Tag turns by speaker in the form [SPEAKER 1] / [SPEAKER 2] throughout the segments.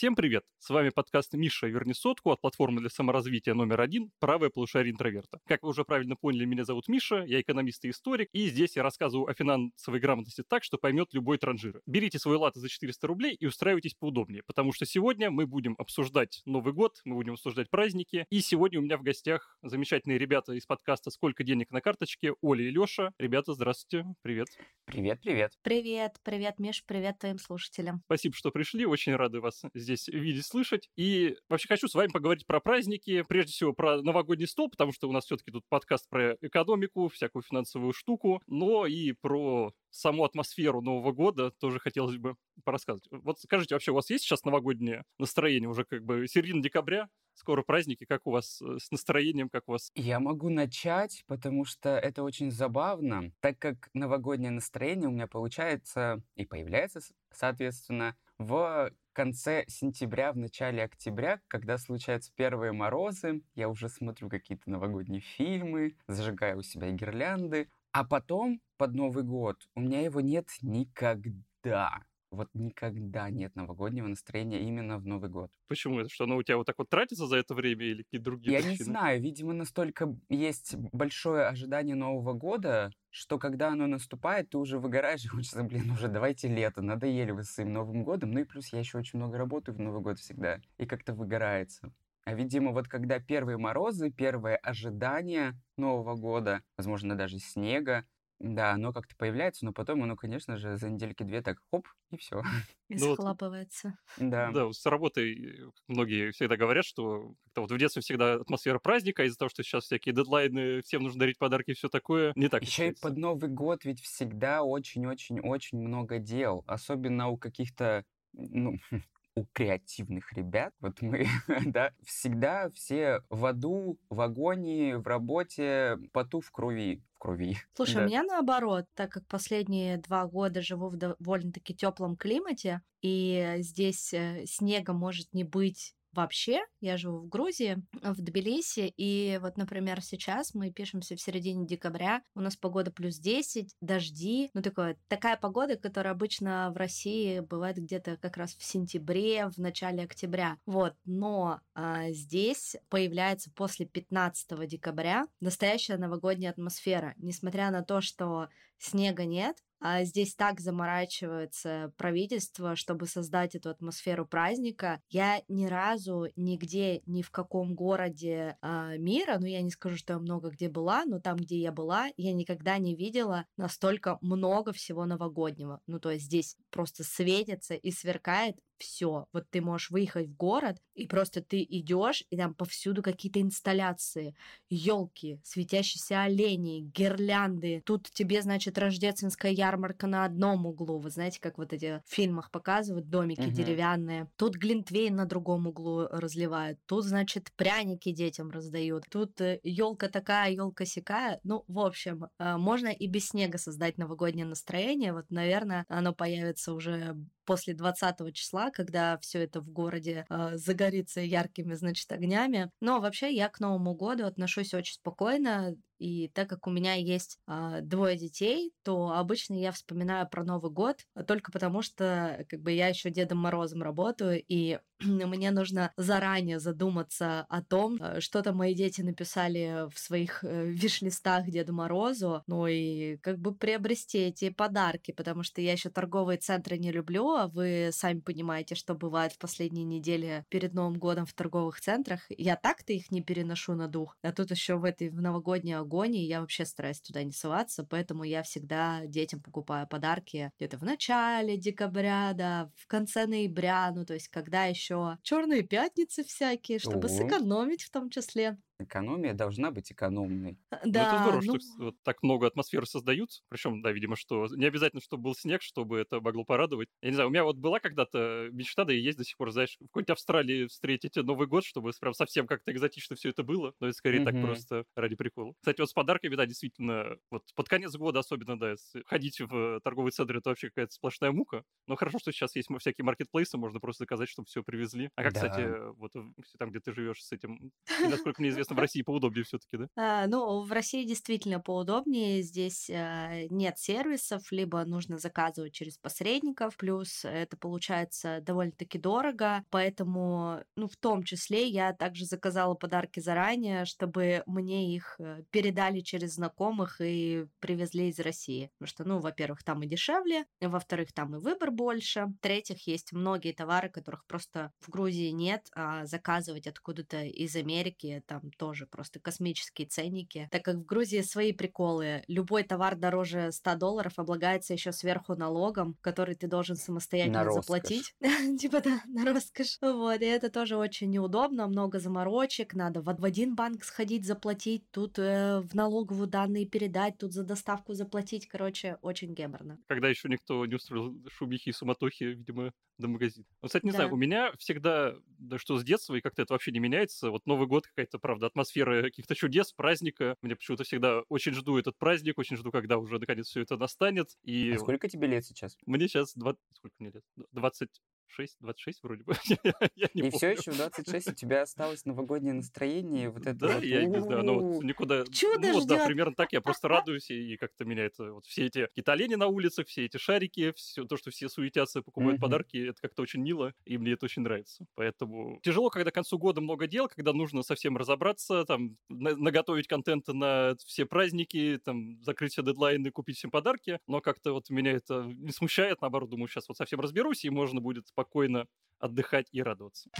[SPEAKER 1] Всем привет! С вами подкаст «Миша, верни сотку» от платформы для саморазвития номер один «Правое полушарие интроверта». Как вы уже правильно поняли, меня зовут Миша, я экономист и историк, и здесь я рассказываю о финансовой грамотности так, что поймет любой транжир. Берите свой латы за 400 рублей и устраивайтесь поудобнее, потому что сегодня мы будем обсуждать Новый год, мы будем обсуждать праздники, и сегодня у меня в гостях замечательные ребята из подкаста «Сколько денег на карточке?» Оля и Леша. Ребята, здравствуйте, привет.
[SPEAKER 2] Привет, привет.
[SPEAKER 3] Привет, привет, Миш, привет твоим слушателям.
[SPEAKER 1] Спасибо, что пришли, очень рады вас здесь видеть, слышать. И вообще хочу с вами поговорить про праздники, прежде всего про новогодний стол, потому что у нас все-таки тут подкаст про экономику, всякую финансовую штуку, но и про саму атмосферу Нового года тоже хотелось бы порассказывать. Вот скажите, вообще у вас есть сейчас новогоднее настроение? Уже как бы середина декабря, скоро праздники, как у вас э, с настроением, как у вас?
[SPEAKER 2] Я могу начать, потому что это очень забавно, так как новогоднее настроение у меня получается и появляется, соответственно, в конце сентября, в начале октября, когда случаются первые морозы, я уже смотрю какие-то новогодние фильмы, зажигаю у себя гирлянды, а потом под Новый год у меня его нет никогда вот никогда нет новогоднего настроения именно в Новый год.
[SPEAKER 1] Почему? Это что, оно у тебя вот так вот тратится за это время или какие-то другие
[SPEAKER 2] Я
[SPEAKER 1] причины?
[SPEAKER 2] не знаю, видимо, настолько есть большое ожидание Нового года, что когда оно наступает, ты уже выгораешь и хочется, блин, уже давайте лето, надоели вы своим Новым годом. Ну и плюс я еще очень много работаю в Новый год всегда, и как-то выгорается. А, видимо, вот когда первые морозы, первые ожидания Нового года, возможно, даже снега, да, оно как-то появляется, но потом оно, конечно же, за недельки-две так хоп, и все.
[SPEAKER 3] И ну, схлапывается.
[SPEAKER 2] Да.
[SPEAKER 1] Да, с работой многие всегда говорят, что как-то вот в детстве всегда атмосфера праздника, из-за того, что сейчас всякие дедлайны, всем нужно дарить подарки и все такое, не так.
[SPEAKER 2] Еще и под Новый год ведь всегда очень-очень-очень много дел, особенно у каких-то, ну, у креативных ребят, вот мы, да, всегда все в аду, в агонии, в работе, поту в крови, в крови.
[SPEAKER 3] Слушай,
[SPEAKER 2] да.
[SPEAKER 3] у меня наоборот, так как последние два года живу в довольно-таки теплом климате, и здесь э, снега может не быть вообще. Я живу в Грузии, в Тбилиси, и вот, например, сейчас мы пишемся в середине декабря, у нас погода плюс 10, дожди, ну такое, такая погода, которая обычно в России бывает где-то как раз в сентябре, в начале октября. Вот, но а, здесь появляется после 15 декабря настоящая новогодняя атмосфера, несмотря на то, что снега нет, а здесь так заморачивается правительство, чтобы создать эту атмосферу праздника. Я ни разу нигде, ни в каком городе э, мира, ну я не скажу, что я много где была, но там, где я была, я никогда не видела настолько много всего новогоднего. Ну то есть здесь просто светится и сверкает все. Вот ты можешь выехать в город, и просто ты идешь, и там повсюду какие-то инсталляции, елки, светящиеся олени, гирлянды. Тут тебе, значит, рождественская ярмарка на одном углу. Вы знаете, как вот эти в фильмах показывают домики угу. деревянные. Тут глинтвейн на другом углу разливают. Тут, значит, пряники детям раздают. Тут елка э, такая, елка сякая. Ну, в общем, э, можно и без снега создать новогоднее настроение. Вот, наверное, оно появится уже после 20 числа, когда все это в городе э, загорится яркими, значит, огнями. Но вообще я к Новому году отношусь очень спокойно. И так как у меня есть э, двое детей, то обычно я вспоминаю про Новый год только потому, что как бы я еще Дедом Морозом работаю, и мне нужно заранее задуматься о том, э, что там мои дети написали в своих э, виш-листах Деду Морозу, ну и как бы приобрести эти подарки, потому что я еще торговые центры не люблю, а вы сами понимаете, что бывает в последние недели перед Новым годом в торговых центрах. Я так-то их не переношу на дух, а тут еще в этой в новогодней агонии я вообще стараюсь туда не соваться, поэтому я всегда детям покупаю подарки где-то в начале декабря, да, в конце ноября, ну то есть когда еще черные пятницы всякие, чтобы
[SPEAKER 2] О.
[SPEAKER 3] сэкономить в том числе.
[SPEAKER 2] Экономия должна быть экономной.
[SPEAKER 3] Да,
[SPEAKER 1] ну, это здорово,
[SPEAKER 3] ну,
[SPEAKER 1] что вот так много атмосфер создают. Причем, да, видимо, что не обязательно, чтобы был снег, чтобы это могло порадовать. Я не знаю, у меня вот была когда-то мечта, да и есть до сих пор, знаешь, в какой-нибудь Австралии встретить Новый год, чтобы прям совсем как-то экзотично все это было. Но это скорее так
[SPEAKER 2] Мгм.
[SPEAKER 1] просто ради прикола. Кстати, вот с подарками, да, действительно, вот под конец года особенно, да, ходить в торговый центр, это вообще какая-то сплошная мука. Но хорошо, что сейчас есть всякие маркетплейсы, можно просто заказать, чтобы все привезли. А как,
[SPEAKER 2] Да.
[SPEAKER 1] кстати, вот там, где ты живешь с этим, и, насколько мне известно, в России поудобнее все-таки, да?
[SPEAKER 3] А, ну, в России действительно поудобнее. Здесь а, нет сервисов, либо нужно заказывать через посредников. Плюс это получается довольно-таки дорого. Поэтому, ну, в том числе я также заказала подарки заранее, чтобы мне их э, передали через знакомых и привезли из России. Потому что, ну, во-первых, там и дешевле, во-вторых, там и выбор больше. В-третьих, есть многие товары, которых просто в Грузии нет, а заказывать откуда-то из Америки там тоже просто космические ценники. Так как в Грузии свои приколы. Любой товар дороже 100 долларов облагается еще сверху налогом, который ты должен самостоятельно заплатить. Типа да, на роскошь. Вот, и это тоже очень неудобно, много заморочек, надо в один банк сходить, заплатить, тут э, в налоговую данные передать, тут за доставку заплатить, короче, очень геморно.
[SPEAKER 1] Когда еще никто не устроил шумихи и суматохи, видимо, до магазина. Вот, кстати, не да. знаю, у меня всегда, да что с детства, и как-то это вообще не меняется. Вот Новый год какая-то, правда, атмосфера каких-то чудес, праздника. Мне почему-то всегда очень жду этот праздник, очень жду, когда уже наконец все это настанет. И...
[SPEAKER 2] А сколько тебе лет сейчас?
[SPEAKER 1] Мне сейчас 20... Сколько мне лет? 20 26, 26 вроде бы.
[SPEAKER 2] я не и все еще в 26 у тебя осталось новогоднее настроение, вот это
[SPEAKER 1] Да,
[SPEAKER 2] вот...
[SPEAKER 1] я не знаю, но вот никуда...
[SPEAKER 3] Чудо ну,
[SPEAKER 1] вот, да, примерно так, я просто радуюсь, и как-то меня это... Вот все эти киталени на улицах, все эти шарики, все то, что все суетятся, покупают подарки, это как-то очень мило, и мне это очень нравится. Поэтому тяжело, когда к концу года много дел, когда нужно совсем разобраться, там, наготовить контента на все праздники, там, закрыть все дедлайны, купить всем подарки, но как-то вот меня это не смущает, наоборот, думаю, сейчас вот совсем разберусь, и можно будет спокойно отдыхать и радоваться.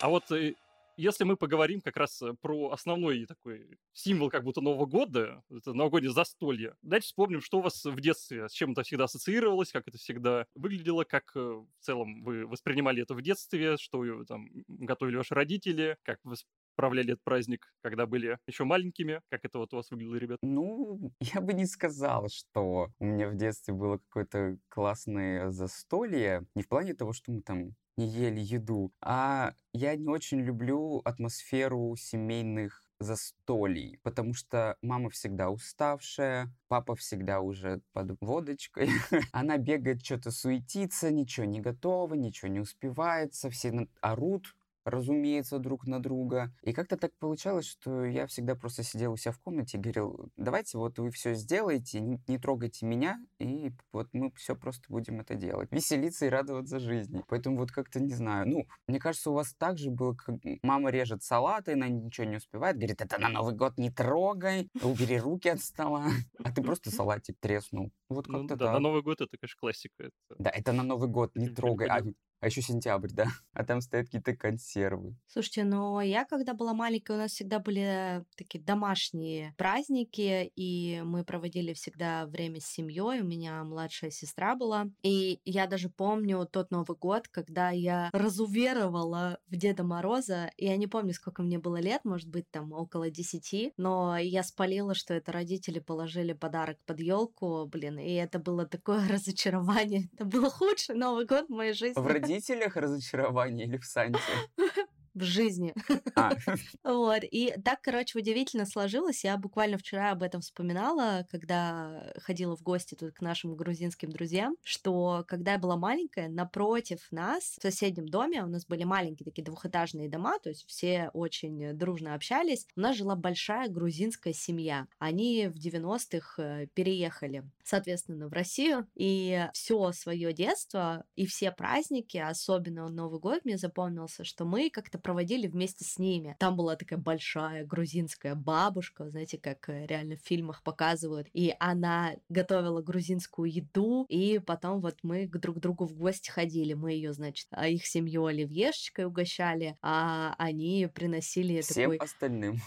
[SPEAKER 1] А вот э, если мы поговорим как раз э, про основной такой символ как будто Нового года, это новогоднее застолье, давайте вспомним, что у вас в детстве, с чем это всегда ассоциировалось, как это всегда выглядело, как э, в целом вы воспринимали это в детстве, что там готовили ваши родители, как справляли этот праздник, когда были еще маленькими? Как это вот у вас выглядело, ребят?
[SPEAKER 2] Ну, я бы не сказал, что у меня в детстве было какое-то классное застолье. Не в плане того, что мы там не ели еду, а я не очень люблю атмосферу семейных застолий, потому что мама всегда уставшая, папа всегда уже под водочкой, она бегает, что-то суетится, ничего не готово, ничего не успевается, все орут разумеется, друг на друга. И как-то так получалось, что я всегда просто сидел у себя в комнате и говорил, давайте вот вы все сделаете, не, не трогайте меня, и вот мы все просто будем это делать. Веселиться и радоваться жизни. Поэтому вот как-то не знаю. Ну, мне кажется, у вас так же было, как мама режет салат, и она ничего не успевает, говорит, это на Новый год не трогай, убери руки от стола, а ты просто салатик треснул. Вот
[SPEAKER 1] ну
[SPEAKER 2] как-то
[SPEAKER 1] ну, да,
[SPEAKER 2] так.
[SPEAKER 1] на Новый год это, конечно, классика. Это...
[SPEAKER 2] Да, это на Новый год, не трогай. А, а еще сентябрь, да. А там стоят какие-то консервы.
[SPEAKER 3] Слушайте, ну я когда была маленькая, у нас всегда были такие домашние праздники, и мы проводили всегда время с семьей. У меня младшая сестра была. И я даже помню тот Новый год, когда я разуверовала в Деда Мороза. Я не помню, сколько мне было лет, может быть, там около десяти, но я спалила, что это родители положили подарок под елку, блин, и это было такое разочарование. Это был худший Новый год в моей жизни
[SPEAKER 2] родителях разочарование или в Санте?
[SPEAKER 3] в жизни. А. вот. И так, короче, удивительно сложилось. Я буквально вчера об этом вспоминала, когда ходила в гости тут к нашим грузинским друзьям, что когда я была маленькая, напротив нас, в соседнем доме, у нас были маленькие такие двухэтажные дома, то есть все очень дружно общались. У нас жила большая грузинская семья. Они в 90-х э, переехали, соответственно, в Россию. И все свое детство и все праздники, особенно Новый год, мне запомнился, что мы как-то проводили вместе с ними. Там была такая большая грузинская бабушка, знаете, как э, реально в фильмах показывают, и она готовила грузинскую еду, и потом вот мы к друг другу в гости ходили, мы ее, значит, а их семью оливьешечкой угощали, а они приносили
[SPEAKER 2] Всем
[SPEAKER 3] такой...
[SPEAKER 2] остальным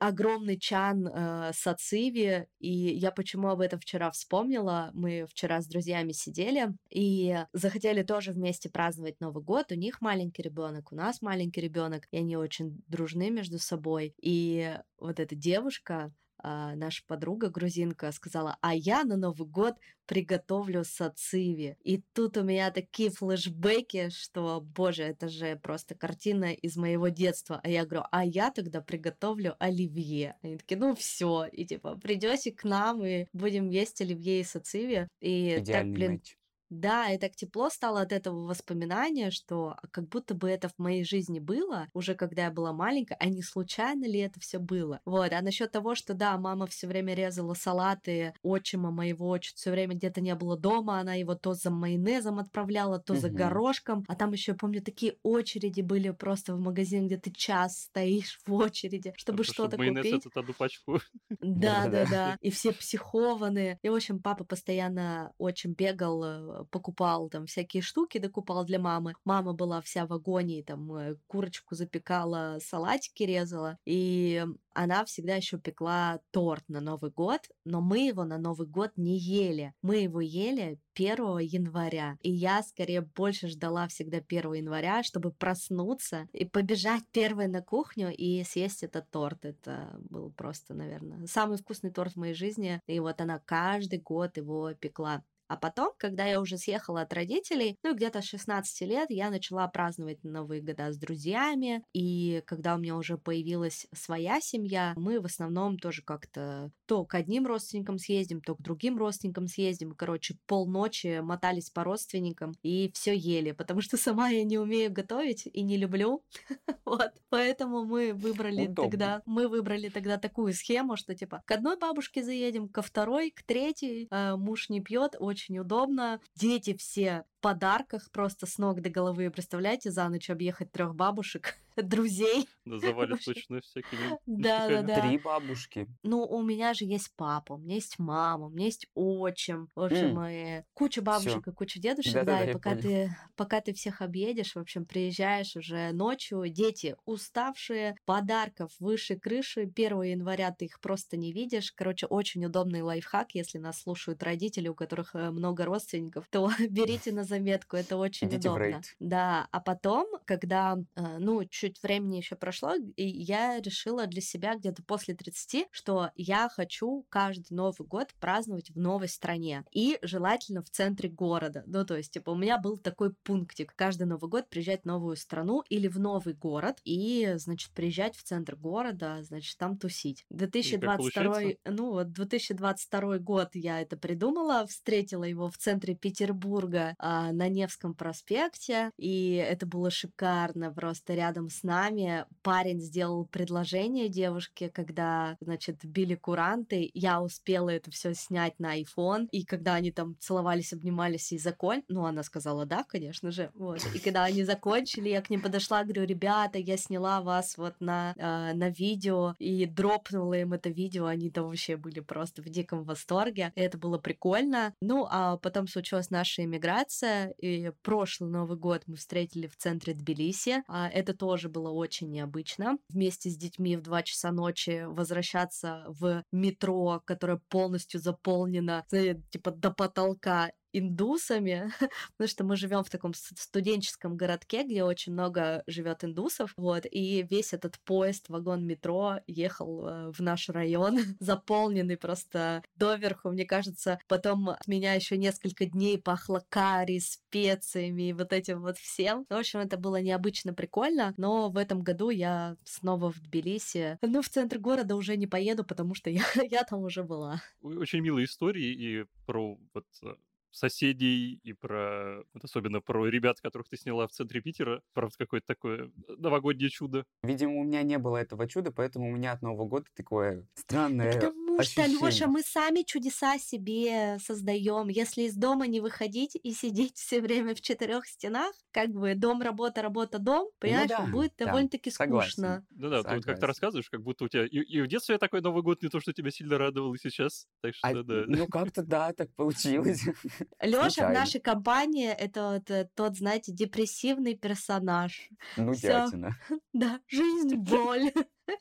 [SPEAKER 3] огромный чан э, сациви, и я почему об этом вчера вспомнила. Мы вчера с друзьями сидели и захотели тоже вместе праздновать Новый год. У них маленький ребенок, у нас маленький ребенок, и они очень дружны между собой. И вот эта девушка, а, наша подруга грузинка сказала, а я на Новый год приготовлю сациви. И тут у меня такие флешбеки, что, боже, это же просто картина из моего детства. А я говорю, а я тогда приготовлю оливье. Они такие, ну все, и типа придете к нам и будем есть оливье и сациви. И
[SPEAKER 2] Идеальный
[SPEAKER 3] так, блин,
[SPEAKER 2] матч.
[SPEAKER 3] Да, и так тепло стало от этого воспоминания, что как будто бы это в моей жизни было, уже когда я была маленькая, а не случайно ли это все было. Вот, а насчет того, что да, мама все время резала салаты, отчима моего чуть все время где-то не было дома, она его то за майонезом отправляла, то за горошком, а там еще, помню, такие очереди были просто в магазин, где ты час стоишь в очереди, чтобы что-то купить. Майонез
[SPEAKER 1] это одну пачку.
[SPEAKER 3] Да, да, да. И все психованные. И, в общем, папа постоянно очень бегал э, покупал там всякие штуки, докупал для мамы. Мама была вся в агонии, там э, курочку запекала, салатики резала. И она всегда еще пекла торт на Новый год, но мы его на Новый год не ели. Мы его ели 1 января. И я скорее больше ждала всегда 1 января, чтобы проснуться и побежать первой на кухню и съесть этот торт. Это был просто, наверное, самый вкусный торт в моей жизни. И вот она каждый год его пекла. А потом, когда я уже съехала от родителей, ну, где-то с 16 лет, я начала праздновать Новые года с друзьями. И когда у меня уже появилась своя семья, мы в основном тоже как-то то к одним родственникам съездим, то к другим родственникам съездим. Короче, полночи мотались по родственникам и все ели, потому что сама я не умею готовить и не люблю. вот. Поэтому мы выбрали тогда, мы выбрали тогда такую схему, что типа к одной бабушке заедем, ко второй, к третьей. Э, муж не пьет, очень удобно. Дети все подарках просто с ног до головы. Представляете, за ночь объехать трех бабушек, друзей.
[SPEAKER 1] Да, завалит точно всякими.
[SPEAKER 3] Да, да, да.
[SPEAKER 2] Три бабушки.
[SPEAKER 3] Ну, у меня же есть папа, у меня есть мама, у меня есть отчим. В общем, и куча бабушек и куча дедушек, да, и пока ты, пока ты всех объедешь, в общем, приезжаешь уже ночью, дети уставшие, подарков выше крыши, 1 января ты их просто не видишь. Короче, очень удобный лайфхак, если нас слушают родители, у которых э, много родственников, то берите на заметку, это очень
[SPEAKER 2] Идите
[SPEAKER 3] удобно. Да, а потом, когда, э, ну, чуть времени еще прошло, и я решила для себя где-то после 30, что я хочу каждый Новый год праздновать в новой стране. И желательно в центре города. Ну, то есть, типа, у меня был такой пунктик. Каждый Новый год приезжать в новую страну или в новый город и, значит, приезжать в центр города, значит, там тусить. 2022, ну, вот 2022 год я это придумала, встретила его в центре Петербурга, а, на Невском проспекте, и это было шикарно, просто рядом с нами парень сделал предложение девушке, когда, значит, били куранты, я успела это все снять на iPhone, и когда они там целовались, обнимались и закон, ну, она сказала да, конечно же, вот, и когда они закончили, я к ним подошла, говорю, ребята, я сняла вас вот на, э, на видео, и дропнула им это видео, они там вообще были просто в диком восторге, это было прикольно, ну, а потом случилась наша иммиграция, и прошлый Новый год мы встретили в центре Тбилиси. А, это тоже было очень необычно. Вместе с детьми в 2 часа ночи возвращаться в метро, которое полностью заполнено, типа до потолка, индусами, потому что мы живем в таком студенческом городке, где очень много живет индусов, вот, и весь этот поезд, вагон метро ехал э, в наш район, заполненный просто доверху, мне кажется, потом от меня еще несколько дней пахло карри, специями и вот этим вот всем. В общем, это было необычно прикольно, но в этом году я снова в Тбилиси. Ну, в центр города уже не поеду, потому что я, я там уже была.
[SPEAKER 1] Очень милые истории и про вот э, соседей и про, вот особенно про ребят, которых ты сняла в центре Питера. Правда, какое-то такое э, новогоднее чудо.
[SPEAKER 2] Видимо, у меня не было этого чуда, поэтому у меня от Нового года такое странное
[SPEAKER 3] Потому ощущение. что, Лёша, мы сами чудеса себе создаем. Если из дома не выходить и сидеть все время в четырех стенах, как бы дом, работа, работа, дом, ну понимаешь, ну, да, будет да, довольно-таки скучно.
[SPEAKER 1] Да-да, ты вот как то рассказываешь, как будто у тебя и, и в детстве такой Новый год не то, что тебя сильно радовал, и сейчас. Так что, а, да.
[SPEAKER 2] Ну, как-то да, так получилось.
[SPEAKER 3] Лёша в нашей компании это вот э, тот, знаете, депрессивный персонаж.
[SPEAKER 2] Ну, дятина.
[SPEAKER 3] Да, жизнь боль.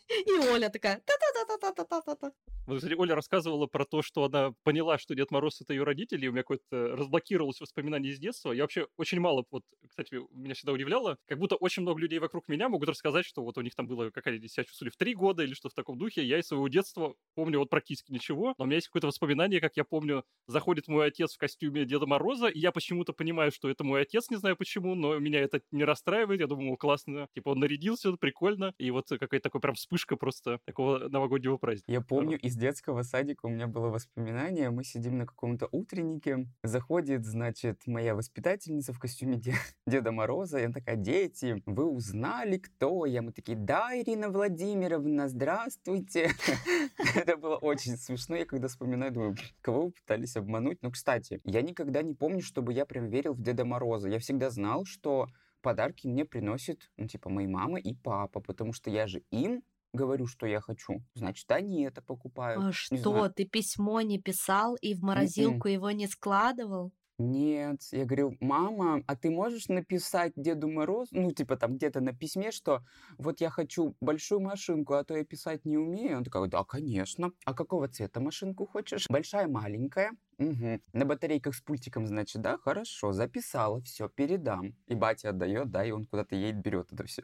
[SPEAKER 3] И Оля такая
[SPEAKER 1] кстати, Оля рассказывала про то, что она поняла, что Дед Мороз — это ее родители, и у меня какое-то разблокировалось воспоминание из детства. Я вообще очень мало, вот, кстати, меня всегда удивляло, как будто очень много людей вокруг меня могут рассказать, что вот у них там было какая-то себя чувствовали в три года или что в таком духе. Я из своего детства помню вот практически ничего, но у меня есть какое-то воспоминание, как я помню, заходит мой отец в костюме Деда Мороза, и я почему-то понимаю, что это мой отец, не знаю почему, но меня это не расстраивает. Я думаю, классно, типа он нарядился, прикольно, и вот какая-то такой прям вспышка просто такого новогоднего праздника.
[SPEAKER 2] Я помню из детского садика у меня было воспоминание. Мы сидим на каком-то утреннике. Заходит, значит, моя воспитательница в костюме Де- Деда Мороза. И она такая, дети, вы узнали, кто я? Мы такие, да, Ирина Владимировна, здравствуйте. Это было очень смешно. Я когда вспоминаю, думаю, кого вы пытались обмануть? Ну, кстати, я никогда не помню, чтобы я прям верил в Деда Мороза. Я всегда знал, что подарки мне приносят, ну, типа, мои мама и папа, потому что я же им говорю, что я хочу, значит, они это покупают.
[SPEAKER 3] А что,
[SPEAKER 2] знаю.
[SPEAKER 3] ты письмо не писал и в морозилку его не складывал?
[SPEAKER 2] Нет, я говорю, мама, а ты можешь написать Деду Морозу, ну, типа там где-то на письме, что вот я хочу большую машинку, а то я писать не умею. Он такой, да, конечно. А какого цвета машинку хочешь? Большая, маленькая? Угу. На батарейках с пультиком, значит, да? Хорошо, записала, все, передам. И батя отдает, да, и он куда-то едет, берет это все.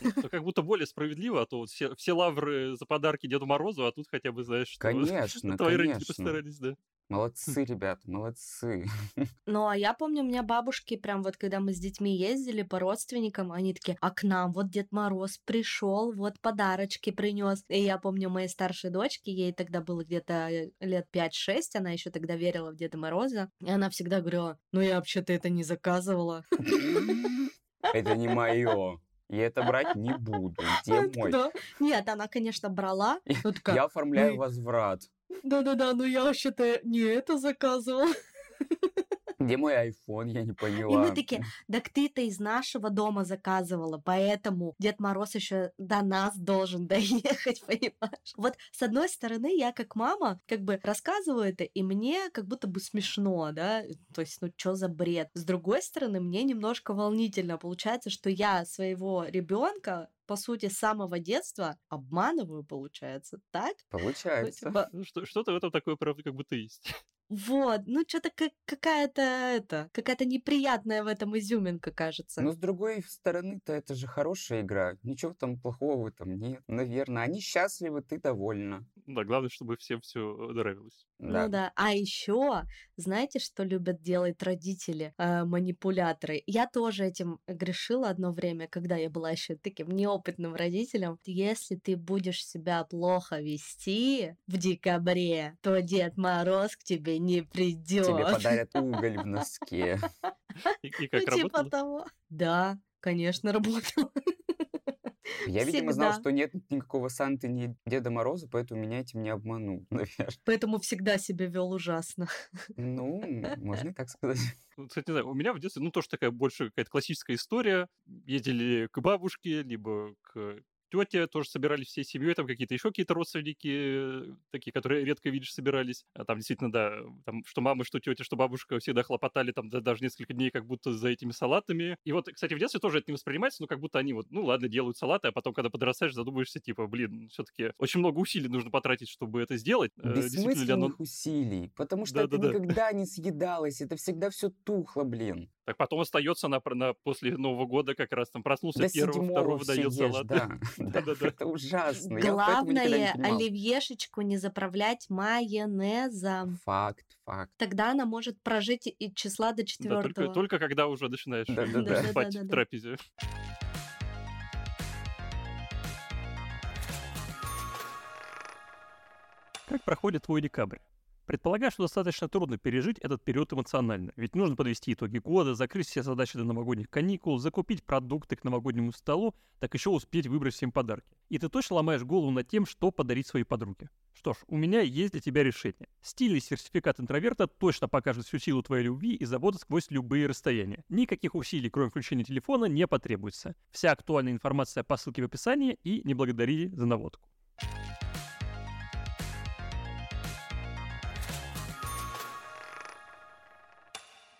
[SPEAKER 1] Ну, как будто более справедливо, а то вот все, все лавры за подарки Деду Морозу, а тут хотя бы знаешь, что
[SPEAKER 2] Конечно,
[SPEAKER 1] твои родители
[SPEAKER 2] конечно.
[SPEAKER 1] постарались, да.
[SPEAKER 2] Молодцы, ребята, молодцы.
[SPEAKER 3] Ну, а я помню, у меня бабушки, прям вот когда мы с детьми ездили по родственникам, они такие, а к нам вот Дед Мороз пришел, вот подарочки принес. И я помню моей старшей дочке, ей тогда было где-то э, лет 5-6, она еще тогда верила в Деда Мороза, и она всегда говорила, ну я вообще-то это не заказывала.
[SPEAKER 2] Это не мое. Я это брать не буду. Где мой?
[SPEAKER 3] Нет, она, конечно, брала. Ну,
[SPEAKER 2] Я оформляю
[SPEAKER 3] «Ну,
[SPEAKER 2] возврат.
[SPEAKER 3] Да-да-да, но я вообще-то не это заказывала.
[SPEAKER 2] Где мой iPhone? Я не
[SPEAKER 3] И
[SPEAKER 2] поняла.
[SPEAKER 3] мы такие, так ты-то из нашего дома заказывала, поэтому Дед Мороз еще до нас должен доехать, понимаешь? Вот с одной стороны, я как мама как бы рассказываю это, и мне как будто бы смешно, да, то есть, ну что за бред? С другой стороны, мне немножко волнительно получается, что я своего ребенка по сути, с самого детства обманываю, получается, так? Ну,
[SPEAKER 2] Получается.
[SPEAKER 3] типа,
[SPEAKER 1] Ну, Что, что-то в этом такое, правда, как будто есть.
[SPEAKER 3] Вот, ну что-то какая-то это, какая-то неприятная в этом изюминка, кажется.
[SPEAKER 2] Но с другой стороны-то это же хорошая игра. Ничего там плохого в этом нет. Наверное, они счастливы, ты довольна.
[SPEAKER 1] Да, главное, чтобы всем все нравилось.
[SPEAKER 3] Ну да. А еще, знаете, что любят делать родители, э, манипуляторы? Я тоже этим грешила одно время, когда я была еще таким неопытным родителем. Если ты будешь себя плохо вести в декабре, то Дед Мороз к тебе не придет.
[SPEAKER 2] Тебе подарят уголь в носке.
[SPEAKER 1] И, и как
[SPEAKER 3] Ну, типа того. Да, конечно, работал.
[SPEAKER 2] Я, видимо, знал,
[SPEAKER 3] Всегда.
[SPEAKER 2] что нет никакого Санты, ни Деда Мороза, поэтому меня этим не обманул, наверное.
[SPEAKER 3] Поэтому всегда себя вел ужасно.
[SPEAKER 2] Ну, можно и так сказать.
[SPEAKER 1] Ну, Кстати, не знаю, у меня в детстве, ну, тоже такая больше какая-то классическая история. Ездили к бабушке, либо к тете, тоже собирались всей семьей, там какие-то еще какие-то родственники, э, такие, которые редко видишь, собирались. А там действительно, да, там, что мама, что тетя, что бабушка всегда хлопотали там да, даже несколько дней как будто за этими салатами. И вот, кстати, в детстве тоже это не воспринимается, но как будто они вот, ну ладно, делают салаты, а потом, когда подрастаешь, задумаешься, типа, блин, все-таки очень много усилий нужно потратить, чтобы это сделать. Э, ли оно...
[SPEAKER 2] Бессмысленных усилий, потому что это
[SPEAKER 1] Да-да-да.
[SPEAKER 2] никогда не съедалось, это всегда все тухло, блин.
[SPEAKER 1] Так потом остается на, на после Нового года как раз там проснулся
[SPEAKER 2] До
[SPEAKER 1] первого, второго дает салат.
[SPEAKER 2] да. Да. Это ужасно. Не
[SPEAKER 3] Главное, оливьешечку не заправлять майонезом.
[SPEAKER 2] Факт, факт.
[SPEAKER 3] Тогда она может прожить и числа до
[SPEAKER 1] Да, только,
[SPEAKER 3] четвертого.
[SPEAKER 1] только когда уже начинаешь э,
[SPEAKER 2] Да-да-да.
[SPEAKER 1] спать в трапезе. Как проходит твой декабрь? Предполагаю, что достаточно трудно пережить этот период эмоционально, ведь нужно подвести итоги года, закрыть все задачи до новогодних каникул, закупить продукты к новогоднему столу, так еще успеть выбрать всем подарки. И ты точно ломаешь голову над тем, что подарить своей подруге. Что ж, у меня есть для тебя решение. Стильный сертификат интроверта точно покажет всю силу твоей любви и заботы сквозь любые расстояния. Никаких усилий, кроме включения телефона, не потребуется. Вся актуальная информация по ссылке в описании и не благодари за наводку.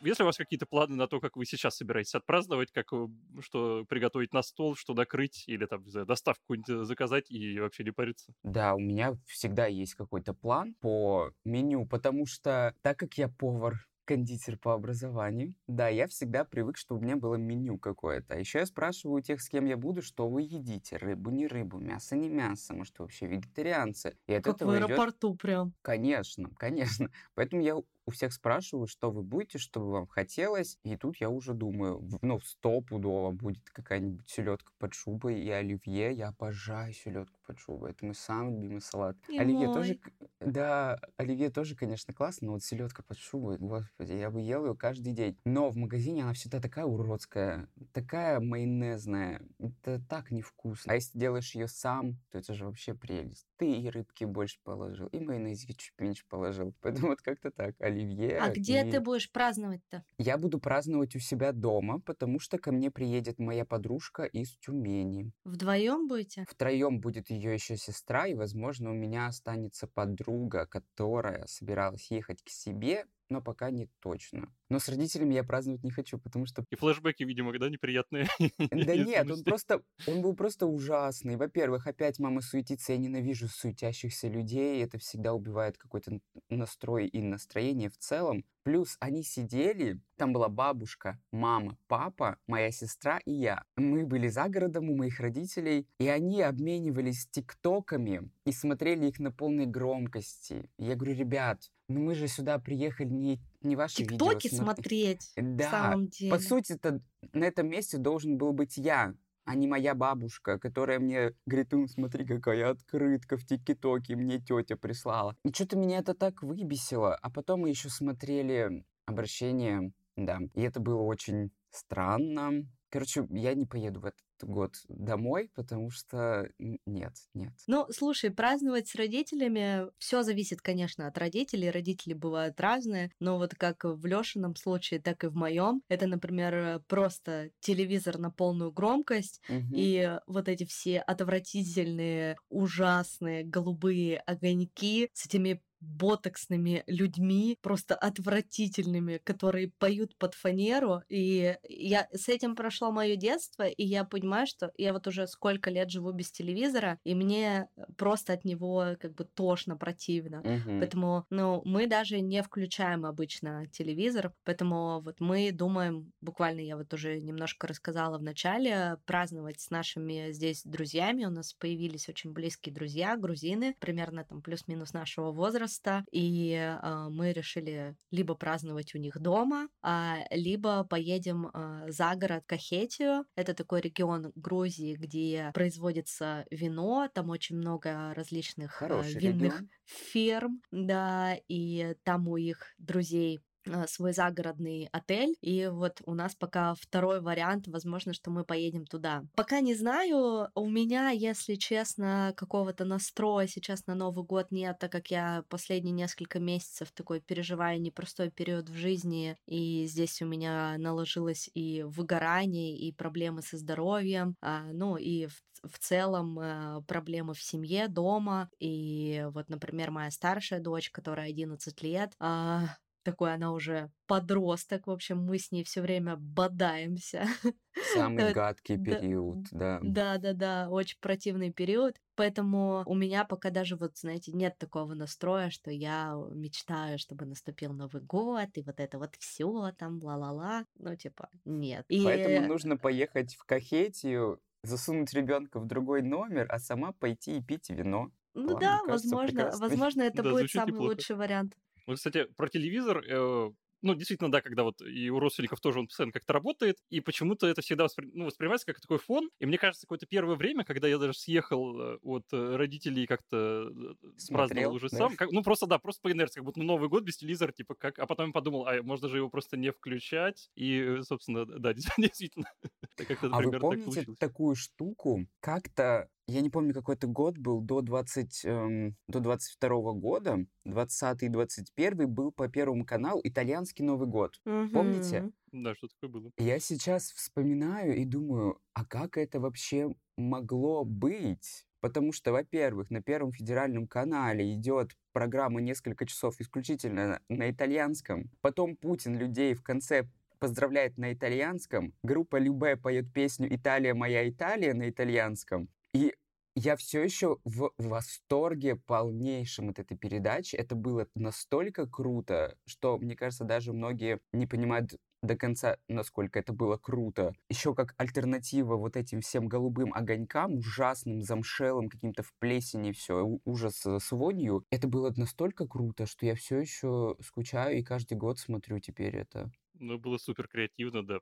[SPEAKER 1] Если у вас какие-то планы на то, как вы сейчас собираетесь отпраздновать, как э, что приготовить на стол, что накрыть, или там, не знаю, доставку какую-нибудь заказать и вообще не париться?
[SPEAKER 2] Да, у меня всегда есть какой-то план по меню, потому что так как я повар, кондитер по образованию, да, я всегда привык, чтобы у меня было меню какое-то. А еще я спрашиваю у тех, с кем я буду, что вы едите. Рыбу, не рыбу, мясо, не мясо, может, вы вообще вегетарианцы. И от
[SPEAKER 3] Как в
[SPEAKER 2] этого идет
[SPEAKER 3] аэропорту прям.
[SPEAKER 2] Конечно, конечно. Поэтому я у всех спрашиваю, что вы будете, что бы вам хотелось. И тут я уже думаю, ну, стопудово будет какая-нибудь селедка под шубой и оливье. Я обожаю селедку под шубой. Это мой самый любимый салат.
[SPEAKER 3] И
[SPEAKER 2] Оливье
[SPEAKER 3] мой.
[SPEAKER 2] тоже, да, оливье тоже, конечно, классно, но вот селедка под шубой, господи, я бы ел ее каждый день. Но в магазине она всегда такая уродская, такая майонезная. Это так невкусно. А если делаешь ее сам, то это же вообще прелесть. Ты и рыбки больше положил, и майонезики чуть меньше положил. Поэтому вот как-то так. Оливье.
[SPEAKER 3] А где
[SPEAKER 2] и-
[SPEAKER 3] ты будешь праздновать-то?
[SPEAKER 2] Я буду праздновать у себя дома, потому что ко мне приедет моя подружка из Тюмени.
[SPEAKER 3] Вдвоем будете?
[SPEAKER 2] Втроем будет ее еще сестра, и, возможно, у меня останется подруга, которая собиралась ехать к себе, но пока не точно. Но с родителями я праздновать не хочу, потому что...
[SPEAKER 1] И флешбеки, видимо, да, неприятные.
[SPEAKER 2] Да нет, он просто, он был просто ужасный. Во-первых, опять мама суетится, я ненавижу суетящихся людей, это всегда убивает какой-то настрой и настроение в целом. Плюс они сидели, там была бабушка, мама, папа, моя сестра и я. Мы были за городом у моих родителей, и они обменивались тиктоками и смотрели их на полной громкости. Я говорю, ребят, ну мы же сюда приехали не, не ваши видео смотреть».
[SPEAKER 3] смотреть. В
[SPEAKER 2] Да,
[SPEAKER 3] самом деле.
[SPEAKER 2] по сути-то на этом месте должен был быть я, а не моя бабушка, которая мне говорит, ну смотри, какая открытка в ТикТоке мне тетя прислала. И что-то меня это так выбесило. А потом мы еще смотрели обращение, да, и это было очень странно. Короче, я не поеду в этот год домой, потому что нет, нет.
[SPEAKER 3] Ну, слушай, праздновать с родителями, все зависит, конечно, от родителей. Родители бывают разные, но вот как в Лешином случае, так и в моем, это, например, э, просто телевизор на полную громкость,
[SPEAKER 2] Мгм.
[SPEAKER 3] и вот эти все отвратительные, ужасные голубые огоньки с этими ботоксными людьми, просто отвратительными, которые поют под фанеру. И я с этим прошло мое детство, и я понимаю, что я вот уже сколько лет живу без телевизора, и мне просто от него как бы тошно, противно.
[SPEAKER 2] Мгм.
[SPEAKER 3] Поэтому, ну, мы даже не включаем обычно телевизор, поэтому вот мы думаем, буквально я вот уже немножко рассказала в начале, праздновать с нашими здесь друзьями. У нас появились очень близкие друзья, грузины, примерно там плюс-минус нашего возраста, и а, мы решили либо праздновать у них дома, а, либо поедем а, за город Кахетию. Это такой регион Грузии, где производится вино, там очень много различных а,
[SPEAKER 2] Хороший
[SPEAKER 3] винных
[SPEAKER 2] регион.
[SPEAKER 3] ферм, да, и там у их друзей свой загородный отель, и вот у нас пока второй вариант, возможно, что мы поедем туда. Пока не знаю, у меня, если честно, какого-то настроя сейчас на Новый год нет, так как я последние несколько месяцев такой переживаю непростой период в жизни, и здесь у меня наложилось и выгорание, и проблемы со здоровьем, а, ну и в в целом э, проблемы в семье, дома. И вот, например, моя старшая дочь, которая 11 лет, а, такой она уже подросток, в общем, мы с ней все время бодаемся.
[SPEAKER 2] Самый
[SPEAKER 3] Э,
[SPEAKER 2] гадкий период, да.
[SPEAKER 3] Да, да, да, очень противный период. Поэтому у меня пока даже вот, знаете, нет такого настроя, что я мечтаю, чтобы наступил Новый год, и вот это вот все там, ла-ла-ла. Ну, типа, нет. И
[SPEAKER 2] Поэтому нужно поехать в Кахетию, засунуть ребенка в другой номер, а сама пойти и пить вино.
[SPEAKER 3] Ну
[SPEAKER 2] План,
[SPEAKER 3] да,
[SPEAKER 2] кажется,
[SPEAKER 3] возможно,
[SPEAKER 2] прекрасный.
[SPEAKER 3] возможно, это
[SPEAKER 1] Да,
[SPEAKER 3] будет самый
[SPEAKER 1] неплохо.
[SPEAKER 3] лучший вариант.
[SPEAKER 1] Вот, кстати, про телевизор, э, ну, действительно, да, когда вот и у родственников тоже он постоянно как-то работает, и почему-то это всегда воспри- ну, воспринимается как такой фон. И мне кажется, какое-то первое время, когда я даже съехал э, от э, родителей и как-то э, праздновал уже
[SPEAKER 2] да?
[SPEAKER 1] сам, как- ну, просто, да, просто по инерции, как будто ну, Новый год без телевизора, типа, как... А потом я подумал, а можно же его просто не включать, и, собственно, да, действительно, как-то
[SPEAKER 2] А вы помните такую штуку? Как-то, я не помню, какой это год был, до, 20, эм, до 22 года, 20 и 21 был по Первому каналу итальянский Новый год. Помните?
[SPEAKER 3] Мгм.
[SPEAKER 1] Да, что такое было.
[SPEAKER 2] Я сейчас вспоминаю и думаю, а как это вообще могло быть? Потому что, во-первых, на Первом федеральном канале идет программа несколько часов исключительно на, на итальянском. Потом Путин людей в конце поздравляет на итальянском. Группа Любе поет песню «Италия, моя Италия» на итальянском. И я все еще в восторге полнейшем от этой передачи. Это было настолько круто, что, мне кажется, даже многие не понимают до конца, насколько это было круто. Еще как альтернатива вот этим всем голубым огонькам, ужасным, замшелым, каким-то в плесени все, ужас с вонью. Это было настолько круто, что я все еще скучаю и каждый год смотрю теперь это.
[SPEAKER 1] Ну, было супер креативно, да.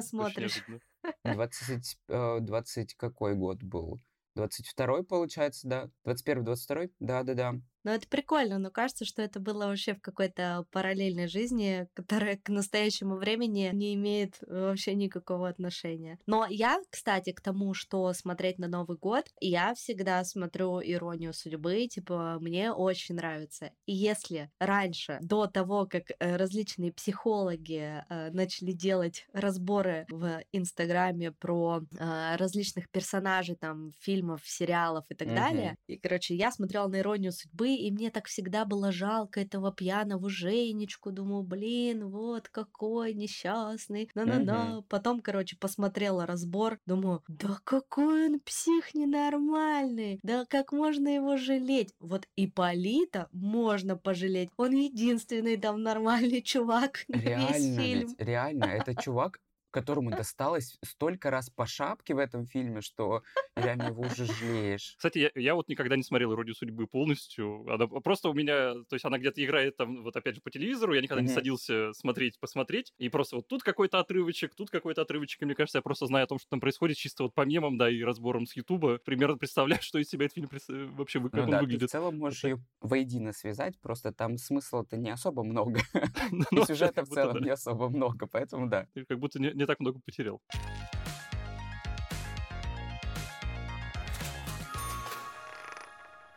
[SPEAKER 1] Очень
[SPEAKER 3] смотришь?
[SPEAKER 1] неожиданно.
[SPEAKER 2] 20, э, 20 какой год был? 22 получается, да. 21-22? Да-да-да.
[SPEAKER 3] Ну, это прикольно, но кажется, что это было вообще в какой-то параллельной жизни, которая к настоящему времени не имеет вообще никакого отношения. Но я, кстати, к тому, что смотреть на Новый год, я всегда смотрю «Иронию судьбы», типа, мне очень нравится. И если раньше, до того, как э, различные психологи э, начали делать разборы в Инстаграме про э, различных персонажей, там, фильмов, сериалов и так mm-hmm. далее, и, короче, я смотрела на «Иронию судьбы», и мне так всегда было жалко этого пьяного Женечку. Думаю, блин, вот какой несчастный, на-на-на. Угу. Потом, короче, посмотрела разбор, думаю, да какой он псих ненормальный, да как можно его жалеть? Вот Иполита можно пожалеть, он единственный там нормальный чувак
[SPEAKER 2] реально
[SPEAKER 3] весь фильм.
[SPEAKER 2] Ведь, реально, это чувак, которому досталось столько раз по шапке в этом фильме, что реально его уже жалеешь.
[SPEAKER 1] Кстати, я, я вот никогда не смотрел «Родию судьбы» полностью. Она просто у меня, то есть она где-то играет там, вот опять же, по телевизору, я никогда mm-hmm. не садился смотреть, посмотреть, и просто вот тут какой-то отрывочек, тут какой-то отрывочек, и мне кажется, я просто знаю о том, что там происходит чисто вот по мемам, да, и разборам с Ютуба, примерно представляю, что из себя этот фильм э, вообще как
[SPEAKER 2] ну,
[SPEAKER 1] он
[SPEAKER 2] да,
[SPEAKER 1] выглядит. Ты
[SPEAKER 2] в целом можешь ее воедино связать, просто там смысла-то не особо много. Ну, и сюжета в целом не особо много, поэтому да.
[SPEAKER 1] Как будто не так много потерял.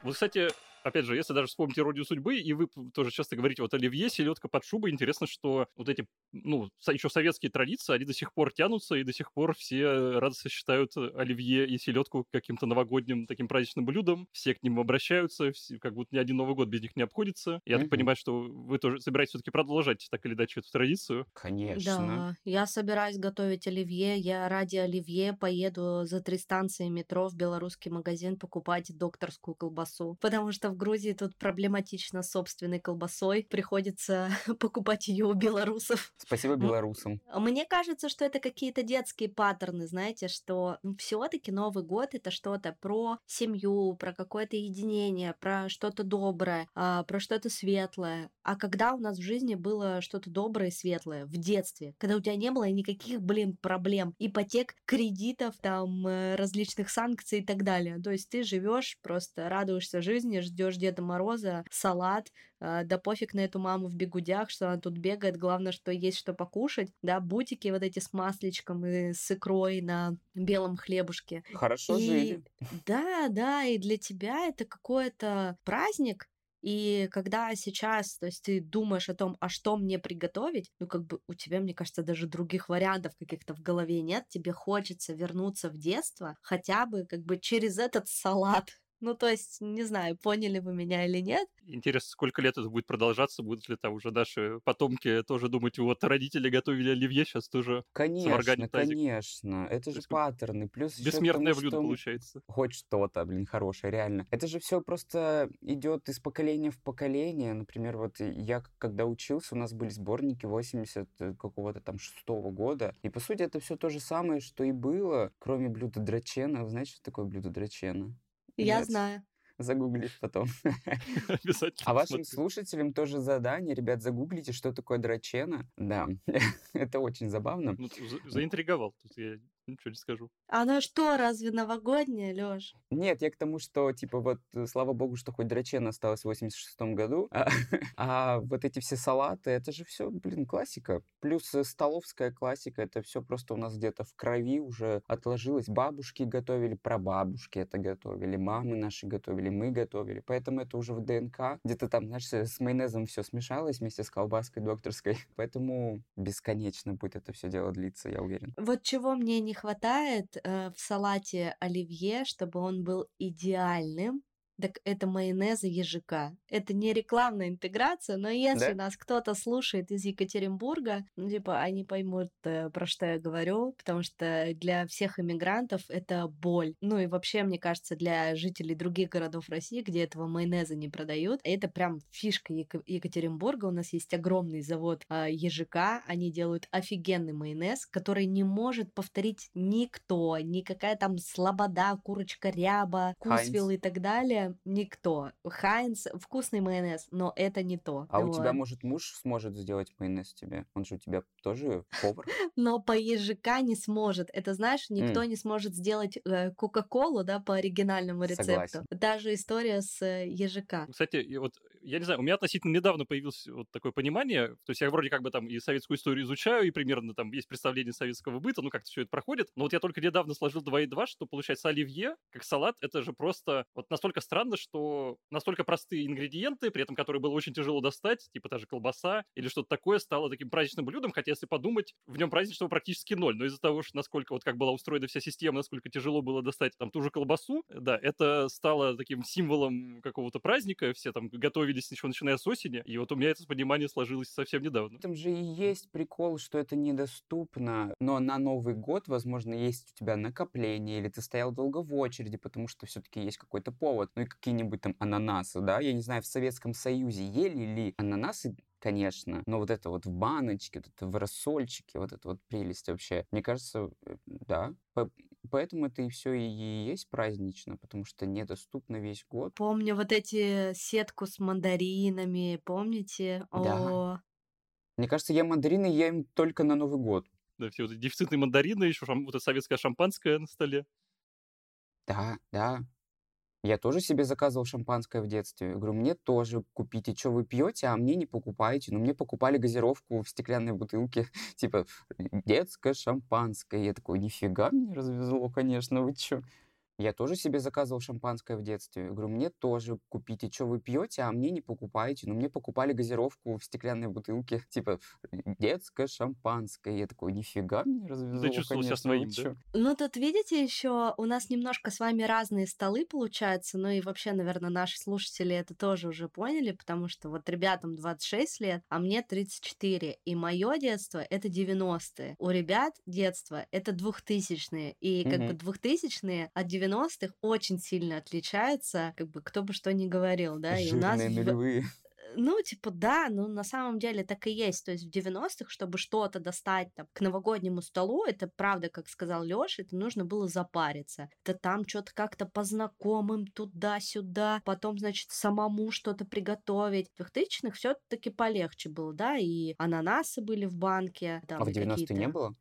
[SPEAKER 1] Вот, кстати, опять же, если даже вспомнить «Иродию судьбы», и вы тоже часто говорите, вот оливье, селедка под шубой, интересно, что вот эти, ну, еще советские традиции, они до сих пор тянутся, и до сих пор все радостно считают оливье и селедку каким-то новогодним таким праздничным блюдом, все к ним обращаются, все, как будто ни один Новый год без них не обходится. Я mm-hmm. так понимаю, что вы тоже собираетесь все-таки продолжать так или иначе эту традицию.
[SPEAKER 2] Конечно.
[SPEAKER 3] Да, я собираюсь готовить оливье, я ради оливье поеду за три станции метро в белорусский магазин покупать докторскую колбасу, потому что в Грузии тут проблематично с собственной колбасой. Приходится покупать ее у белорусов.
[SPEAKER 2] Спасибо белорусам.
[SPEAKER 3] Мне кажется, что это какие-то детские паттерны, знаете, что все-таки Новый год это что-то про семью, про какое-то единение, про что-то доброе, а, про что-то светлое. А когда у нас в жизни было что-то доброе и светлое в детстве, когда у тебя не было никаких, блин, проблем, ипотек, кредитов, там, э, различных санкций и так далее. То есть ты живешь, просто радуешься жизни, ждешь Деда Мороза, салат, э, да пофиг на эту маму в бегудях, что она тут бегает, главное, что есть что покушать, да, бутики вот эти с масличком и с икрой на белом хлебушке.
[SPEAKER 2] Хорошо
[SPEAKER 3] и,
[SPEAKER 2] жили.
[SPEAKER 3] Да, да, и для тебя это какой-то праздник, и когда сейчас, то есть ты думаешь о том, а что мне приготовить, ну как бы у тебя, мне кажется, даже других вариантов каких-то в голове нет, тебе хочется вернуться в детство хотя бы как бы через этот салат, ну, то есть, не знаю, поняли вы меня или нет.
[SPEAKER 1] Интересно, сколько лет это будет продолжаться? Будут ли там уже наши потомки тоже думать, вот родители готовили оливье, сейчас тоже
[SPEAKER 2] Конечно, конечно. Это же паттерны. Плюс
[SPEAKER 1] Бессмертное тому, блюдо получается.
[SPEAKER 2] Хоть что-то, блин, хорошее, реально. Это же все просто идет из поколения в поколение. Например, вот я когда учился, у нас были сборники 80 э, какого-то там шестого года. И, по сути, это все то же самое, что и было, кроме блюда драчена. Вы знаете, что такое блюдо драчена?
[SPEAKER 3] Я Нет. знаю.
[SPEAKER 2] Загуглишь потом.
[SPEAKER 1] Обязательно.
[SPEAKER 2] А вашим слушателям тоже задание. Ребят, загуглите, что такое драчена. Да, это очень забавно.
[SPEAKER 1] Ну, заинтриговал. Тут я Ничего не скажу.
[SPEAKER 3] Она что, разве новогодняя, Лёш?
[SPEAKER 2] Нет, я к тому, что, типа, вот, э, слава богу, что хоть Драчен осталось в 86 году, а, а вот эти все салаты, это же все, блин, классика. Плюс э, столовская классика, это все просто у нас где-то в крови уже отложилось. Бабушки готовили, прабабушки это готовили, мамы наши готовили, мы готовили. Поэтому это уже в ДНК. Где-то там, знаешь, с майонезом все смешалось вместе с колбаской докторской. Поэтому бесконечно будет это все дело длиться, я уверен.
[SPEAKER 3] Вот чего мне не хватает э, в салате оливье, чтобы он был идеальным, так это майонеза ежика. Это не рекламная интеграция, но если да? нас кто-то слушает из Екатеринбурга, ну, типа, они поймут, э, про что я говорю, потому что для всех иммигрантов это боль. Ну и вообще, мне кажется, для жителей других городов России, где этого майонеза не продают, это прям фишка Ек- Екатеринбурга. У нас есть огромный завод э, ежика, они делают офигенный майонез, который не может повторить никто, никакая там слобода, курочка ряба, кусвилл и так далее никто. Хайнс вкусный майонез, но это не то.
[SPEAKER 2] А вот. у тебя, может, муж сможет сделать майонез тебе? Он же у тебя тоже повар.
[SPEAKER 3] Но по ежика не сможет. Это знаешь, никто не сможет сделать э, Кока-Колу, да, по оригинальному рецепту. Даже история с э, ежика.
[SPEAKER 1] Кстати, вот я не знаю, у меня относительно недавно появилось вот такое понимание, то есть я вроде как бы там и советскую историю изучаю, и примерно там есть представление советского быта, ну как-то все это проходит, но вот я только недавно сложил 2 и 2, что получается оливье, как салат, это же просто вот настолько странно, что настолько простые ингредиенты, при этом которые было очень тяжело достать, типа та же колбаса или что-то такое, стало таким праздничным блюдом, хотя если подумать, в нем праздничного практически ноль, но из-за того, что насколько вот как была устроена вся система, насколько тяжело было достать там ту же колбасу, да, это стало таким символом какого-то праздника, все там готовились еще начиная с осени, и вот у меня это понимание сложилось совсем недавно.
[SPEAKER 2] Этом же и есть прикол, что это недоступно, но на Новый год, возможно, есть у тебя накопление, или ты стоял долго в очереди, потому что все-таки есть какой-то повод, ну и какие-нибудь там ананасы, да, я не знаю, в Советском Союзе ели ли ананасы конечно. Но вот это вот в баночке, вот это в рассольчике, вот это вот прелесть вообще. Мне кажется, э, да, Поэтому это и все и есть празднично, потому что недоступно весь год.
[SPEAKER 3] Помню вот эти сетку с мандаринами, помните?
[SPEAKER 2] Да. О... Мне кажется, я мандарины ем только на Новый год.
[SPEAKER 1] Да, все вот эти дефицитные мандарины, еще шам... вот это советское шампанское на столе.
[SPEAKER 2] Да, да. Я тоже себе заказывал шампанское в детстве. Я говорю, мне тоже купите, что вы пьете, а мне не покупаете. Но мне покупали газировку в стеклянной бутылке, типа детское шампанское. Я такой, нифига мне развезло, конечно, вы что? Я тоже себе заказывал шампанское в детстве. Я говорю, мне тоже купите, что вы пьете, а мне не покупаете. Но мне покупали газировку в стеклянной бутылке, типа детское шампанское. Я такой, нифига мне развезло, Ты чувствовал себя своим, да?
[SPEAKER 3] Ну, тут, видите, еще у нас немножко с вами разные столы получаются. Ну и вообще, наверное, наши слушатели это тоже уже поняли, потому что вот ребятам 26 лет, а мне 34. И мое детство — это 90-е. У ребят детство — это 2000-е. И как угу. бы 2000-е от 90 90-х очень сильно отличаются, как бы кто бы что ни говорил, да,
[SPEAKER 2] и у нас... нулевые.
[SPEAKER 3] Ну, типа, да, ну, на самом деле так и есть. То есть в 90-х, чтобы что-то достать там, к новогоднему столу, это правда, как сказал Лёша, это нужно было запариться. Это там что-то как-то по знакомым туда-сюда, потом, значит, самому что-то приготовить. В 2000-х все таки полегче было, да, и ананасы были в банке.
[SPEAKER 2] Там, а в 90-е не было?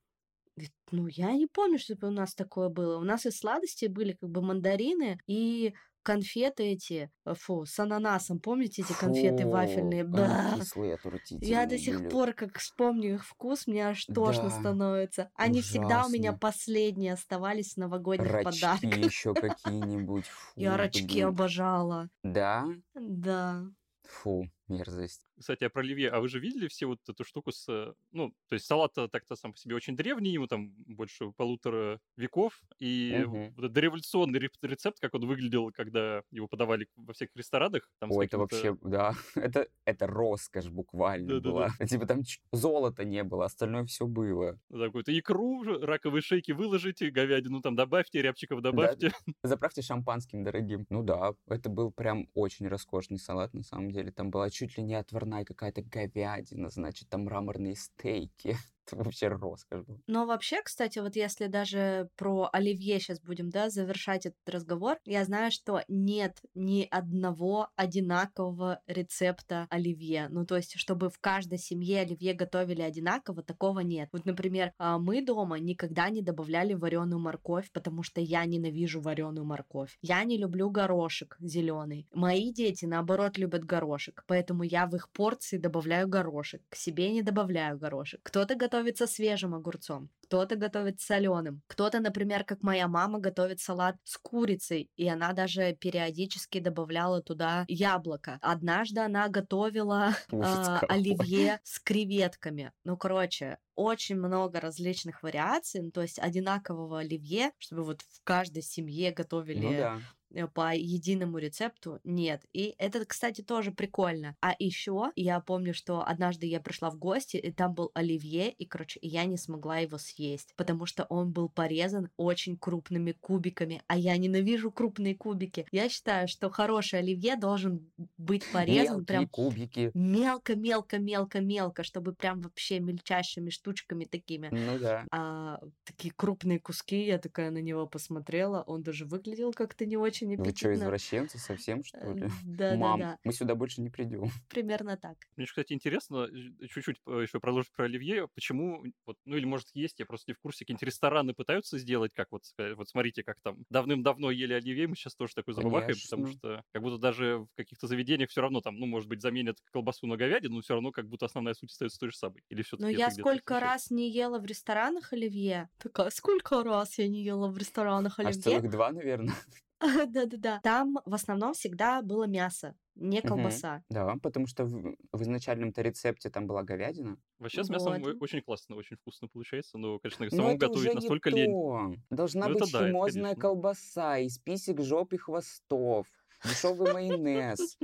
[SPEAKER 3] Ну, я не помню, чтобы у нас такое было. У нас и сладости были как бы мандарины и конфеты эти, э, фу, с ананасом, помните эти конфеты фу, вафельные?
[SPEAKER 2] Да. Кислые,
[SPEAKER 3] Я до сих пор, как вспомню их вкус, мне аж тошно да. становится. Они Ужасно. всегда у меня последние оставались в новогодних
[SPEAKER 2] рачки
[SPEAKER 3] подарках.
[SPEAKER 2] еще какие-нибудь.
[SPEAKER 3] Я рачки обожала.
[SPEAKER 2] Да?
[SPEAKER 3] Да.
[SPEAKER 2] Фу, мерзость.
[SPEAKER 1] Кстати, а про оливье, а вы же видели все вот эту штуку с... Э, ну, то есть салат так-то сам по себе очень древний, ему там больше полутора веков, и угу. вот этот революционный рецепт, как он выглядел, когда его подавали во всех ресторанах.
[SPEAKER 2] Там Ой, это вообще, да, это, это роскошь буквально да, была. Да, да. Типа там золота не было, остальное все было.
[SPEAKER 1] Какую-то икру, раковые шейки выложите, говядину там добавьте, рябчиков добавьте.
[SPEAKER 2] Да, заправьте шампанским дорогим. Ну да, это был прям очень роскошный салат, на самом деле. Там была чуть ли не отвратительная отварная какая-то говядина, значит, там мраморные стейки. Вообще роскошь был.
[SPEAKER 3] Но вообще, кстати, вот если даже про оливье сейчас будем, да, завершать этот разговор, я знаю, что нет ни одного одинакового рецепта оливье. Ну, то есть, чтобы в каждой семье оливье готовили одинаково, такого нет. Вот, например, а, мы дома никогда не добавляли вареную морковь, потому что я ненавижу вареную морковь. Я не люблю горошек зеленый. Мои дети, наоборот, любят горошек, поэтому я в их порции добавляю горошек. К себе не добавляю горошек. Кто-то готовит готовит со свежим огурцом, кто-то готовит соленым, кто-то, например, как моя мама, готовит салат с курицей, и она даже периодически добавляла туда яблоко. Однажды она готовила э, оливье с креветками. Ну, короче, очень много различных вариаций, ну, то есть одинакового оливье, чтобы вот в каждой семье ну готовили ну, да. Э, по единому рецепту нет. И это, кстати, тоже прикольно. А еще я помню, что однажды я пришла в гости, и там был оливье, и, короче, я не смогла его съесть, потому что он был порезан очень крупными кубиками, а я ненавижу крупные кубики. Я считаю, что хороший оливье должен быть порезан
[SPEAKER 2] Мелкие
[SPEAKER 3] прям
[SPEAKER 2] кубики.
[SPEAKER 3] мелко, мелко, мелко, мелко, чтобы прям вообще мельчайшими штучками такими.
[SPEAKER 2] Ну да.
[SPEAKER 3] А, такие крупные куски, я такая на него посмотрела, он даже выглядел как-то не очень очень
[SPEAKER 2] Вы что,
[SPEAKER 3] аппетитно.
[SPEAKER 2] извращенцы совсем, что
[SPEAKER 3] Э,
[SPEAKER 2] ли?
[SPEAKER 3] Да-да-да,
[SPEAKER 2] Мам, мы сюда больше не придем.
[SPEAKER 3] примерно так.
[SPEAKER 1] Мне, кстати, интересно чуть-чуть э, еще продолжить про оливье. Почему, вот, ну или может есть, я просто не в курсе, какие-нибудь рестораны пытаются сделать, как вот, вот смотрите, как там давным-давно ели оливье, мы сейчас тоже такой забабахаем, потому что как будто даже в каких-то заведениях все равно там, ну, может быть, заменят колбасу на говядину, но все равно как будто основная суть остается той же самой. Или
[SPEAKER 3] Но
[SPEAKER 1] все-таки
[SPEAKER 3] я сколько раз не ела в ресторанах оливье. Такая, сколько раз я не ела в ресторанах
[SPEAKER 2] Аж
[SPEAKER 3] оливье?
[SPEAKER 2] целых два, наверное.
[SPEAKER 3] Да-да-да. Там в основном всегда было мясо, не колбаса.
[SPEAKER 2] Да, потому что в, в изначальном-то рецепте там была говядина.
[SPEAKER 1] Вообще с мясом
[SPEAKER 3] Вот.
[SPEAKER 1] очень классно, очень вкусно получается, но, конечно,
[SPEAKER 2] Но
[SPEAKER 1] самому
[SPEAKER 2] это
[SPEAKER 1] готовить
[SPEAKER 2] уже
[SPEAKER 1] настолько
[SPEAKER 2] не
[SPEAKER 1] лень.
[SPEAKER 2] то. Должна
[SPEAKER 1] Ну, это
[SPEAKER 2] быть
[SPEAKER 1] да, это
[SPEAKER 2] химозная
[SPEAKER 1] конечно.
[SPEAKER 2] колбаса из писек, жоп и хвостов, дешевый майонез,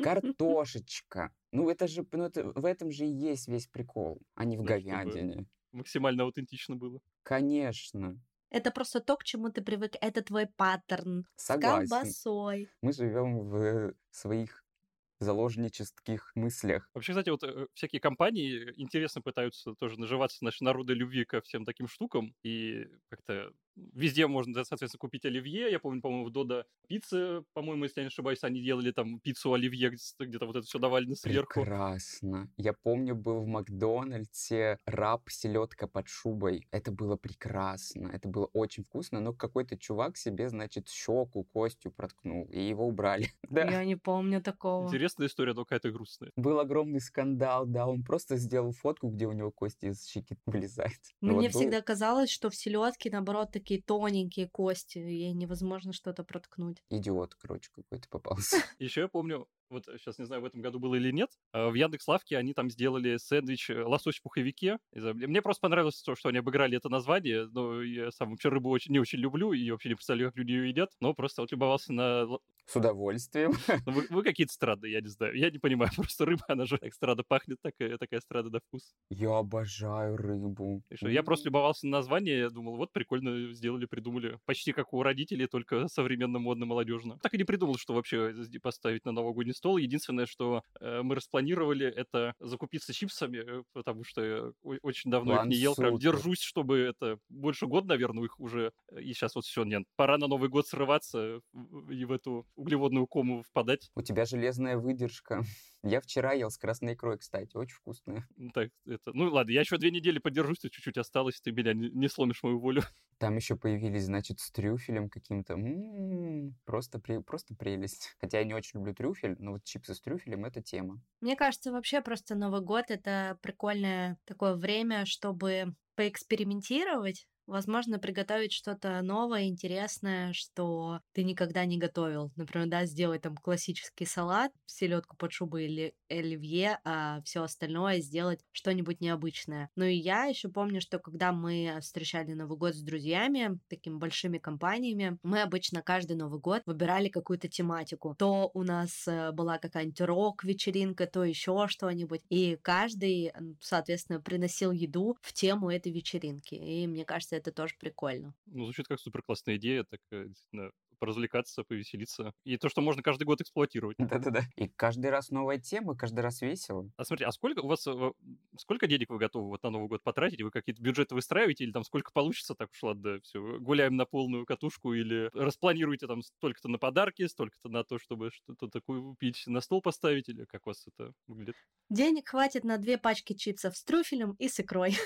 [SPEAKER 2] картошечка. Ну это же, ну это, в этом же и есть весь прикол, а не в
[SPEAKER 1] Да, чтобы
[SPEAKER 2] говядине.
[SPEAKER 1] Максимально аутентично было.
[SPEAKER 2] Конечно,
[SPEAKER 3] Это просто то, к чему ты привык. Это твой паттерн с
[SPEAKER 2] согласен.
[SPEAKER 3] колбасой.
[SPEAKER 2] Мы живем в своих заложнических мыслях.
[SPEAKER 1] Вообще, кстати, вот э, всякие компании интересно пытаются тоже наживаться значит, народной любви ко всем таким штукам. И как-то везде можно, соответственно, купить оливье. Я помню, по-моему, в Дода пиццы, по-моему, если я не ошибаюсь, они делали там пиццу оливье, где- где-то вот это все давали сверху.
[SPEAKER 2] Прекрасно. Я помню, был в Макдональдсе раб селедка под шубой. Это было прекрасно. Это было очень вкусно, но какой-то чувак себе, значит, щеку костью проткнул, и его убрали. Да.
[SPEAKER 3] Я не помню такого.
[SPEAKER 1] Интересная история, но какая-то грустная.
[SPEAKER 2] Был огромный скандал, да, он просто сделал фотку, где у него кости из щеки вылезают. Ну
[SPEAKER 3] Мне
[SPEAKER 2] вот был-
[SPEAKER 3] всегда казалось, что в селедке, наоборот, такие тоненькие кости, ей невозможно что-то проткнуть.
[SPEAKER 2] Идиот, короче, какой-то попался.
[SPEAKER 1] Еще я помню, вот сейчас не знаю, в этом году было или нет, а, в Яндекс.Лавке они там сделали сэндвич э, лосось в пуховике. Мне просто понравилось то, что они обыграли это название, но я сам вообще рыбу очень, не очень люблю и вообще не представляю, как люди ее едят, но просто вот любовался на...
[SPEAKER 2] С удовольствием.
[SPEAKER 1] ну, Вы, вы какие-то странные, я не знаю. Я не понимаю, просто рыба, она же так странно пахнет, такая, такая странная на вкус.
[SPEAKER 2] Я обожаю рыбу.
[SPEAKER 1] И что, я просто любовался на название, я думал, вот прикольно сделали, придумали. Почти как у родителей, только современно, модно, молодежно. Так и не придумал, что вообще здесь поставить на новогодний стол. Единственное, что э, мы распланировали, это закупиться чипсами, э, потому что я очень давно их
[SPEAKER 2] План
[SPEAKER 1] не ел. Прям держусь, чтобы это больше года, наверное, их уже. э, И сейчас вот все, нет, пора на Новый год срываться и в эту углеводную кому впадать.
[SPEAKER 2] У тебя железная выдержка. Я вчера ел с красной икрой, кстати, очень вкусная.
[SPEAKER 1] Ну, Так, это... ну ладно, я еще две недели подержусь, то чуть-чуть осталось, ты меня не, не сломишь мою волю.
[SPEAKER 2] Там еще появились, значит, с трюфелем каким-то. М, Просто, при- просто прелесть. Хотя я не очень люблю трюфель, но вот чипсы с трюфелем — это тема.
[SPEAKER 3] Мне кажется, вообще просто Новый год это прикольное такое время, чтобы поэкспериментировать, возможно, приготовить что-то новое, интересное, что ты никогда не готовил. Например, да, сделать там классический салат, селедку под шубой или оливье, а все остальное сделать что-нибудь необычное. Ну и я еще помню, что когда мы встречали Новый год с друзьями, такими большими компаниями, мы обычно каждый Новый год выбирали какую-то тематику. То у нас э, была какая-нибудь рок-вечеринка, то еще что-нибудь. И каждый, соответственно, приносил еду в тему этой вечеринки. И мне кажется, это тоже прикольно.
[SPEAKER 1] Ну, звучит как супер классная идея, так э, действительно поразвлекаться, повеселиться. И то, что можно каждый год эксплуатировать.
[SPEAKER 2] Да-да-да. И каждый раз новая тема, каждый раз весело.
[SPEAKER 1] А смотри, а сколько у вас, э, сколько денег вы готовы вот на Новый год потратить? Вы какие-то бюджеты выстраиваете или там сколько получится, так уж ладно, все, гуляем на полную катушку или распланируете там столько-то на подарки, столько-то на то, чтобы что-то такое купить, на стол поставить, или как у вас это выглядит?
[SPEAKER 3] Денег хватит на две пачки чипсов с трюфелем и с икрой.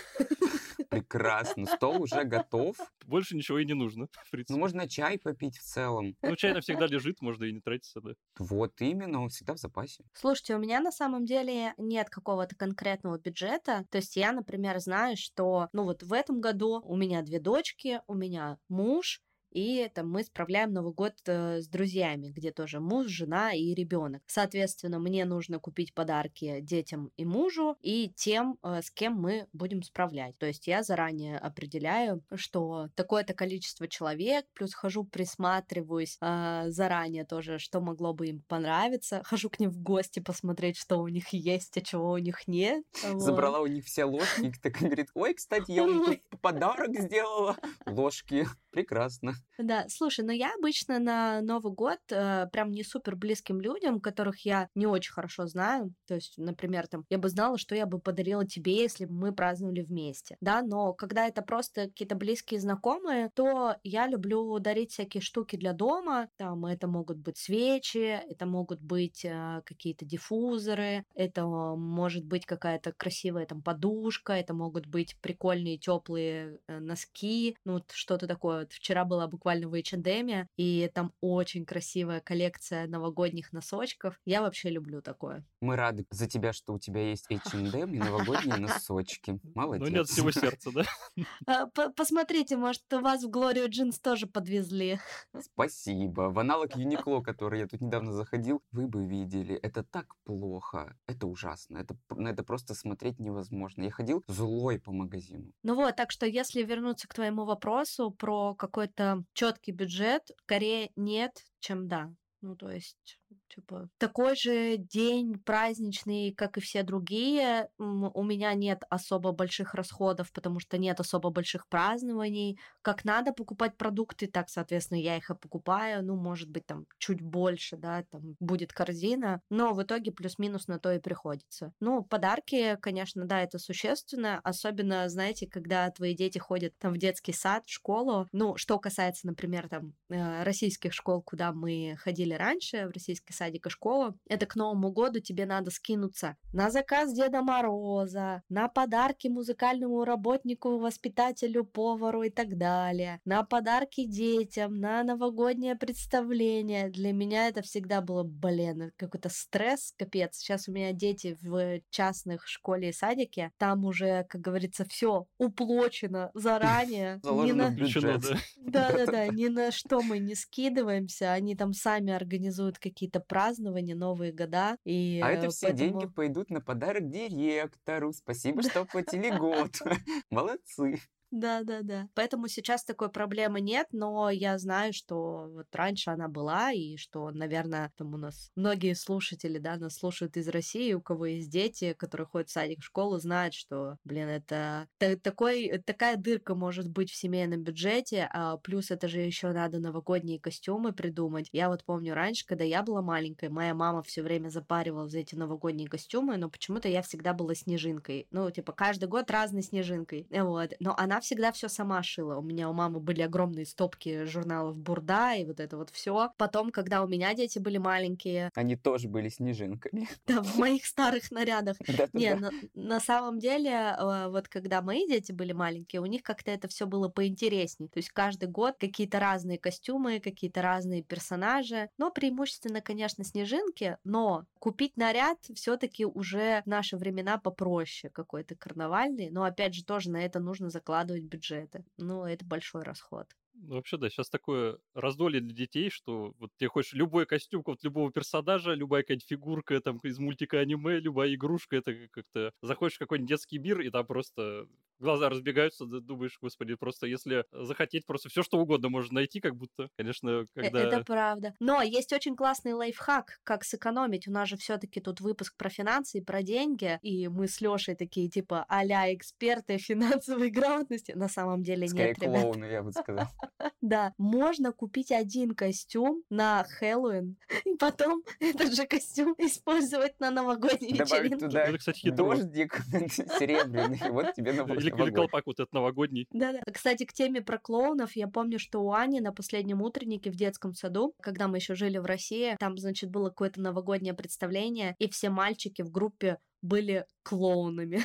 [SPEAKER 2] Прекрасно. Стол уже готов.
[SPEAKER 1] Больше ничего и не нужно, в принципе.
[SPEAKER 2] Ну, можно чай попить в целом.
[SPEAKER 1] Ну, чай навсегда лежит, можно и не тратиться, да.
[SPEAKER 2] Вот именно, он всегда в запасе.
[SPEAKER 3] Слушайте, у меня на самом деле нет какого-то конкретного бюджета. То есть я, например, знаю, что, ну вот в этом году у меня две дочки, у меня муж, и там мы справляем Новый год э, с друзьями, где тоже муж, жена и ребенок. Соответственно, мне нужно купить подарки детям и мужу и тем, э, с кем мы будем справлять. То есть я заранее определяю, что такое-то количество человек, плюс хожу, присматриваюсь э, заранее тоже, что могло бы им понравиться. Хожу к ним в гости посмотреть, что у них есть, а чего у них нет. Вот.
[SPEAKER 2] Забрала у них все ложки, и такая говорит, ой, кстати, я вам подарок сделала. Ложки. Прекрасно.
[SPEAKER 3] Да, слушай, но я обычно на Новый год э, прям не супер близким людям, которых я не очень хорошо знаю. То есть, например, там, я бы знала, что я бы подарила тебе, если бы мы праздновали вместе. Да, но когда это просто какие-то близкие знакомые, то я люблю дарить всякие штуки для дома. Там это могут быть свечи, это могут быть э, какие-то диффузоры, это может быть какая-то красивая там подушка, это могут быть прикольные теплые э, носки, ну вот что-то такое. Вот вчера была буквально в H&M, и там очень красивая коллекция новогодних носочков. Я вообще люблю такое.
[SPEAKER 2] Мы рады за тебя, что у тебя есть H&M и новогодние носочки. Молодец.
[SPEAKER 1] Ну, нет всего сердца, да?
[SPEAKER 3] А, посмотрите, может, вас в Глорию Джинс тоже подвезли.
[SPEAKER 2] Спасибо. В аналог Юникло, который я тут недавно заходил, вы бы видели. Это так плохо. Это ужасно. Это, на это просто смотреть невозможно. Я ходил злой по магазину.
[SPEAKER 3] Ну вот, так что если вернуться к твоему вопросу про какой-то четкий бюджет, скорее нет, чем да. Ну, то есть Типа, такой же день праздничный, как и все другие. У меня нет особо больших расходов, потому что нет особо больших празднований. Как надо покупать продукты, так, соответственно, я их и покупаю. Ну, может быть, там чуть больше, да, там будет корзина. Но в итоге плюс-минус на то и приходится. Ну, подарки, конечно, да, это существенно. Особенно, знаете, когда твои дети ходят там в детский сад, в школу. Ну, что касается, например, там э, российских школ, куда мы ходили раньше, в российский садик и школа, это к Новому году тебе надо скинуться на заказ Деда Мороза, на подарки музыкальному работнику, воспитателю, повару и так далее, на подарки детям, на новогоднее представление. Для меня это всегда было, блин, какой-то стресс, капец. Сейчас у меня дети в частных школе и садике, там уже, как говорится, все уплочено заранее.
[SPEAKER 2] Заложено в бюджет.
[SPEAKER 3] Да-да-да, ни на что мы не скидываемся, они там сами организуют какие-то празднования, Новые года. И
[SPEAKER 2] а это все поэтому... деньги пойдут на подарок директору. Спасибо, что оплатили год. Молодцы.
[SPEAKER 3] Да, да, да. Поэтому сейчас такой проблемы нет, но я знаю, что вот раньше она была, и что, наверное, там у нас многие слушатели, да, нас слушают из России, у кого есть дети, которые ходят в садик, в школу, знают, что, блин, это такой, такая дырка может быть в семейном бюджете, а плюс это же еще надо новогодние костюмы придумать. Я вот помню раньше, когда я была маленькой, моя мама все время запаривала за эти новогодние костюмы, но почему-то я всегда была снежинкой. Ну, типа, каждый год разной снежинкой. Вот. Но она всегда все сама шила. У меня у мамы были огромные стопки журналов Бурда и вот это вот все. Потом, когда у меня дети были маленькие...
[SPEAKER 2] Они тоже были снежинками.
[SPEAKER 3] Да, в моих старых нарядах. Не, на самом деле, э, вот когда мои дети были маленькие, у них как-то это все было поинтереснее. То есть каждый год какие-то разные костюмы, какие-то разные персонажи. Но преимущественно, конечно, снежинки, но купить наряд все-таки уже в наши времена попроще какой-то карнавальный. Но опять же, тоже на это нужно закладывать закладывать бюджеты. Ну, это большой расход.
[SPEAKER 1] Ну, вообще, да, сейчас такое раздолье для детей, что вот тебе хочешь любой костюм вот любого персонажа, любая какая-нибудь фигурка там из мультика аниме, любая игрушка, это как-то заходишь в какой-нибудь детский мир, и там просто глаза разбегаются, думаешь, господи, просто если захотеть, просто все что угодно можно найти, как будто, конечно,
[SPEAKER 3] э, когда... Это правда. Но есть очень классный лайфхак, как сэкономить. У нас же все таки тут выпуск про финансы и про деньги, и мы с Лешей такие, типа, а-ля эксперты финансовой грамотности. На самом деле
[SPEAKER 2] Скорее
[SPEAKER 3] нет,
[SPEAKER 2] клоуны, я бы сказал.
[SPEAKER 3] Да, можно купить один костюм на Хэллоуин, и потом этот же костюм использовать на новогодней
[SPEAKER 2] вечеринке. туда дождик серебряный, вот тебе новогодний
[SPEAKER 1] или, или колпак вот этот новогодний.
[SPEAKER 3] Да-да. Кстати, к теме про клоунов, я помню, что у Ани на последнем утреннике в детском саду, когда мы еще жили в России, там, значит, было какое-то новогоднее представление, и все мальчики в группе были клоунами.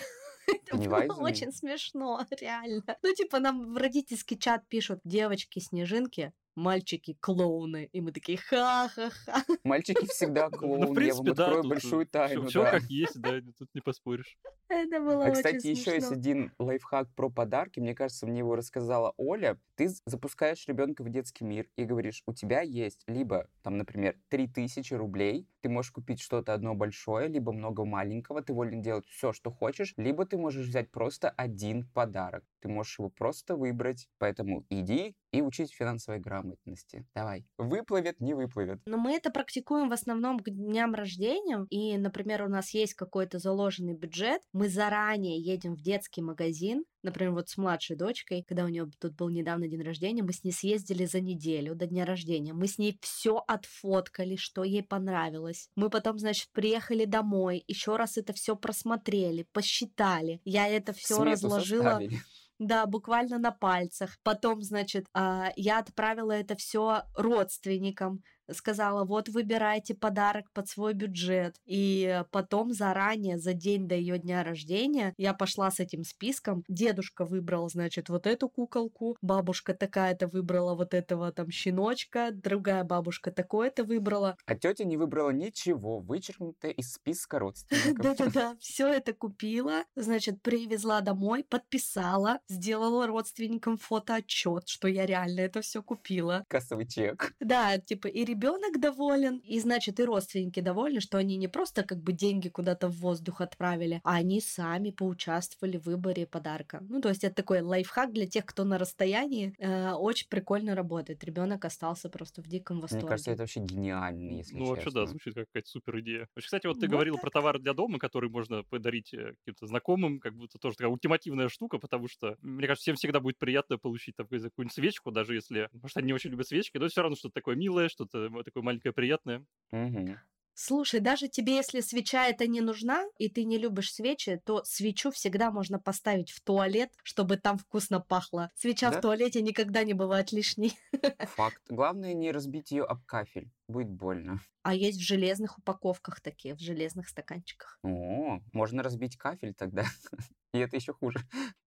[SPEAKER 3] Это было очень смешно, реально. Ну, типа, нам в родительский чат пишут девочки-снежинки, мальчики-клоуны. И мы такие ха-ха-ха.
[SPEAKER 2] Мальчики всегда ну, клоуны. Я вам открою большую тайну.
[SPEAKER 1] Все как есть, да, тут не поспоришь.
[SPEAKER 3] Это было
[SPEAKER 2] А,
[SPEAKER 3] кстати,
[SPEAKER 2] еще есть один лайфхак про подарки. Мне кажется, мне его рассказала Оля. Ты запускаешь ребенка в детский мир и говоришь, у тебя есть либо, там, например, 3000 рублей, ты можешь купить что-то одно большое, либо много маленького, ты волен делать все, что хочешь, либо ты можешь взять просто один подарок. Ты можешь его просто выбрать. Поэтому иди и учить финансовой грамотности. Давай. Выплывет, не выплывет.
[SPEAKER 3] Но мы это практикуем в основном к дням рождения. И, например, у нас есть какой-то заложенный бюджет. Мы заранее едем в детский магазин, Например, вот с младшей дочкой, когда у нее тут был недавно день рождения, мы с ней съездили за неделю до дня рождения. Мы с ней все отфоткали, что ей понравилось. Мы потом, значит, приехали домой, еще раз это все просмотрели, посчитали. Я это все разложила. Составили. Да, буквально на пальцах. Потом, значит, а, я отправила это все родственникам сказала, вот выбирайте подарок под свой бюджет. И потом заранее, за день до ее дня рождения, я пошла с этим списком. Дедушка выбрал, значит, вот эту куколку, бабушка такая-то выбрала вот этого там щеночка, другая бабушка такое-то выбрала.
[SPEAKER 2] А тетя не выбрала ничего, вычеркнутое из списка родственников.
[SPEAKER 3] Да-да-да, все это купила, значит, привезла домой, подписала, сделала родственникам фотоотчет, что я реально это все купила.
[SPEAKER 2] Кассовый чек.
[SPEAKER 3] Да, типа, и ребенок доволен, и значит и родственники довольны, что они не просто как бы деньги куда-то в воздух отправили, а они сами поучаствовали в выборе подарка. Ну, то есть это такой лайфхак для тех, кто на расстоянии. Э, очень прикольно работает. Ребенок остался просто в диком восторге.
[SPEAKER 2] Мне кажется, это вообще гениально, если
[SPEAKER 1] Ну,
[SPEAKER 2] честно.
[SPEAKER 1] вообще, да, звучит как какая-то супер идея. Вообще, кстати, вот ты вот говорил это... про товар для дома, который можно подарить э, каким-то знакомым, как будто тоже такая ультимативная штука, потому что, мне кажется, всем всегда будет приятно получить там какую-нибудь свечку, даже если, может, они не очень любят свечки, но все равно что-то такое милое, что-то такое маленькое приятное.
[SPEAKER 2] Угу.
[SPEAKER 3] Слушай, даже тебе, если свеча это не нужна, и ты не любишь свечи, то свечу всегда можно поставить в туалет, чтобы там вкусно пахло. Свеча да? в туалете никогда не бывает лишней.
[SPEAKER 2] Факт. Главное не разбить ее об кафель. Будет больно.
[SPEAKER 3] А есть в железных упаковках такие, в железных стаканчиках.
[SPEAKER 2] О, можно разбить кафель тогда. И это еще хуже.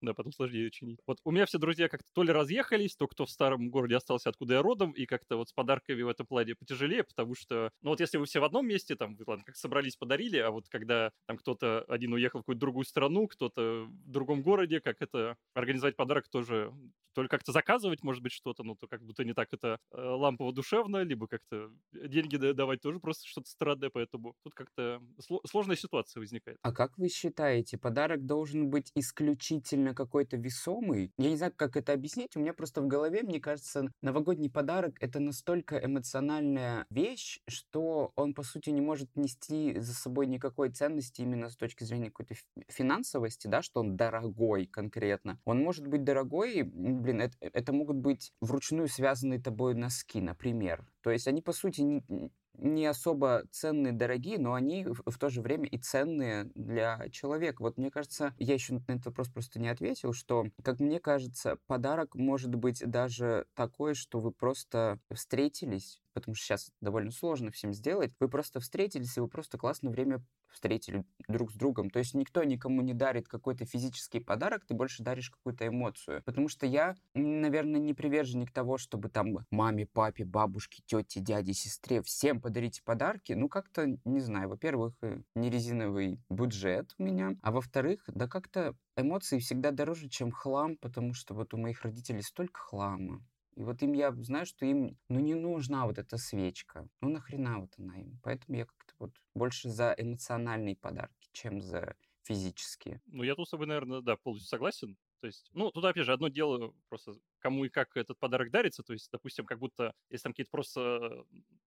[SPEAKER 1] Да, потом сложнее чинить. Вот у меня все друзья как-то то ли разъехались, то кто в старом городе остался, откуда я родом, и как-то вот с подарками в этом плане потяжелее, потому что, ну вот если вы все в одном месте, там, вы, ладно, как собрались, подарили, а вот когда там кто-то один уехал в какую-то другую страну, кто-то в другом городе, как это организовать подарок тоже, то ли как-то заказывать, может быть, что-то, ну то как будто не так это э, лампово-душевно, либо как-то деньги давать тоже просто что-то странное, поэтому тут как-то сложная ситуация возникает.
[SPEAKER 2] А как вы считаете, подарок должен быть исключительно какой-то весомый? Я не знаю, как это объяснить, у меня просто в голове, мне кажется, новогодний подарок — это настолько эмоциональная вещь, что он, по сути, не может нести за собой никакой ценности именно с точки зрения какой-то финансовости, да, что он дорогой конкретно. Он может быть дорогой, блин, это, это могут быть вручную связанные тобой носки, например. То есть они, по сути, не, не особо ценные, дорогие, но они в, в то же время и ценные для человека. Вот мне кажется, я еще на этот вопрос просто не ответил, что, как мне кажется, подарок может быть даже такой, что вы просто встретились, потому что сейчас довольно сложно всем сделать. Вы просто встретились, и вы просто классное время встретили друг с другом. То есть никто никому не дарит какой-то физический подарок, ты больше даришь какую-то эмоцию. Потому что я, наверное, не приверженник того, чтобы там маме, папе, бабушке, тете, дяде, сестре всем подарить подарки. Ну, как-то, не знаю, во-первых, э, не резиновый бюджет у меня, а во-вторых, да как-то эмоции всегда дороже, чем хлам, потому что вот у моих родителей столько хлама. И вот им я знаю, что им, ну, не нужна вот эта свечка. Ну, нахрена вот она им. Поэтому я как-то вот больше за эмоциональные подарки, чем за физические.
[SPEAKER 1] Ну, я тут с тобой, наверное, да, полностью согласен. То есть, ну, тут, опять же, одно дело просто кому и как этот подарок дарится. То есть, допустим, как будто, если там какие-то просто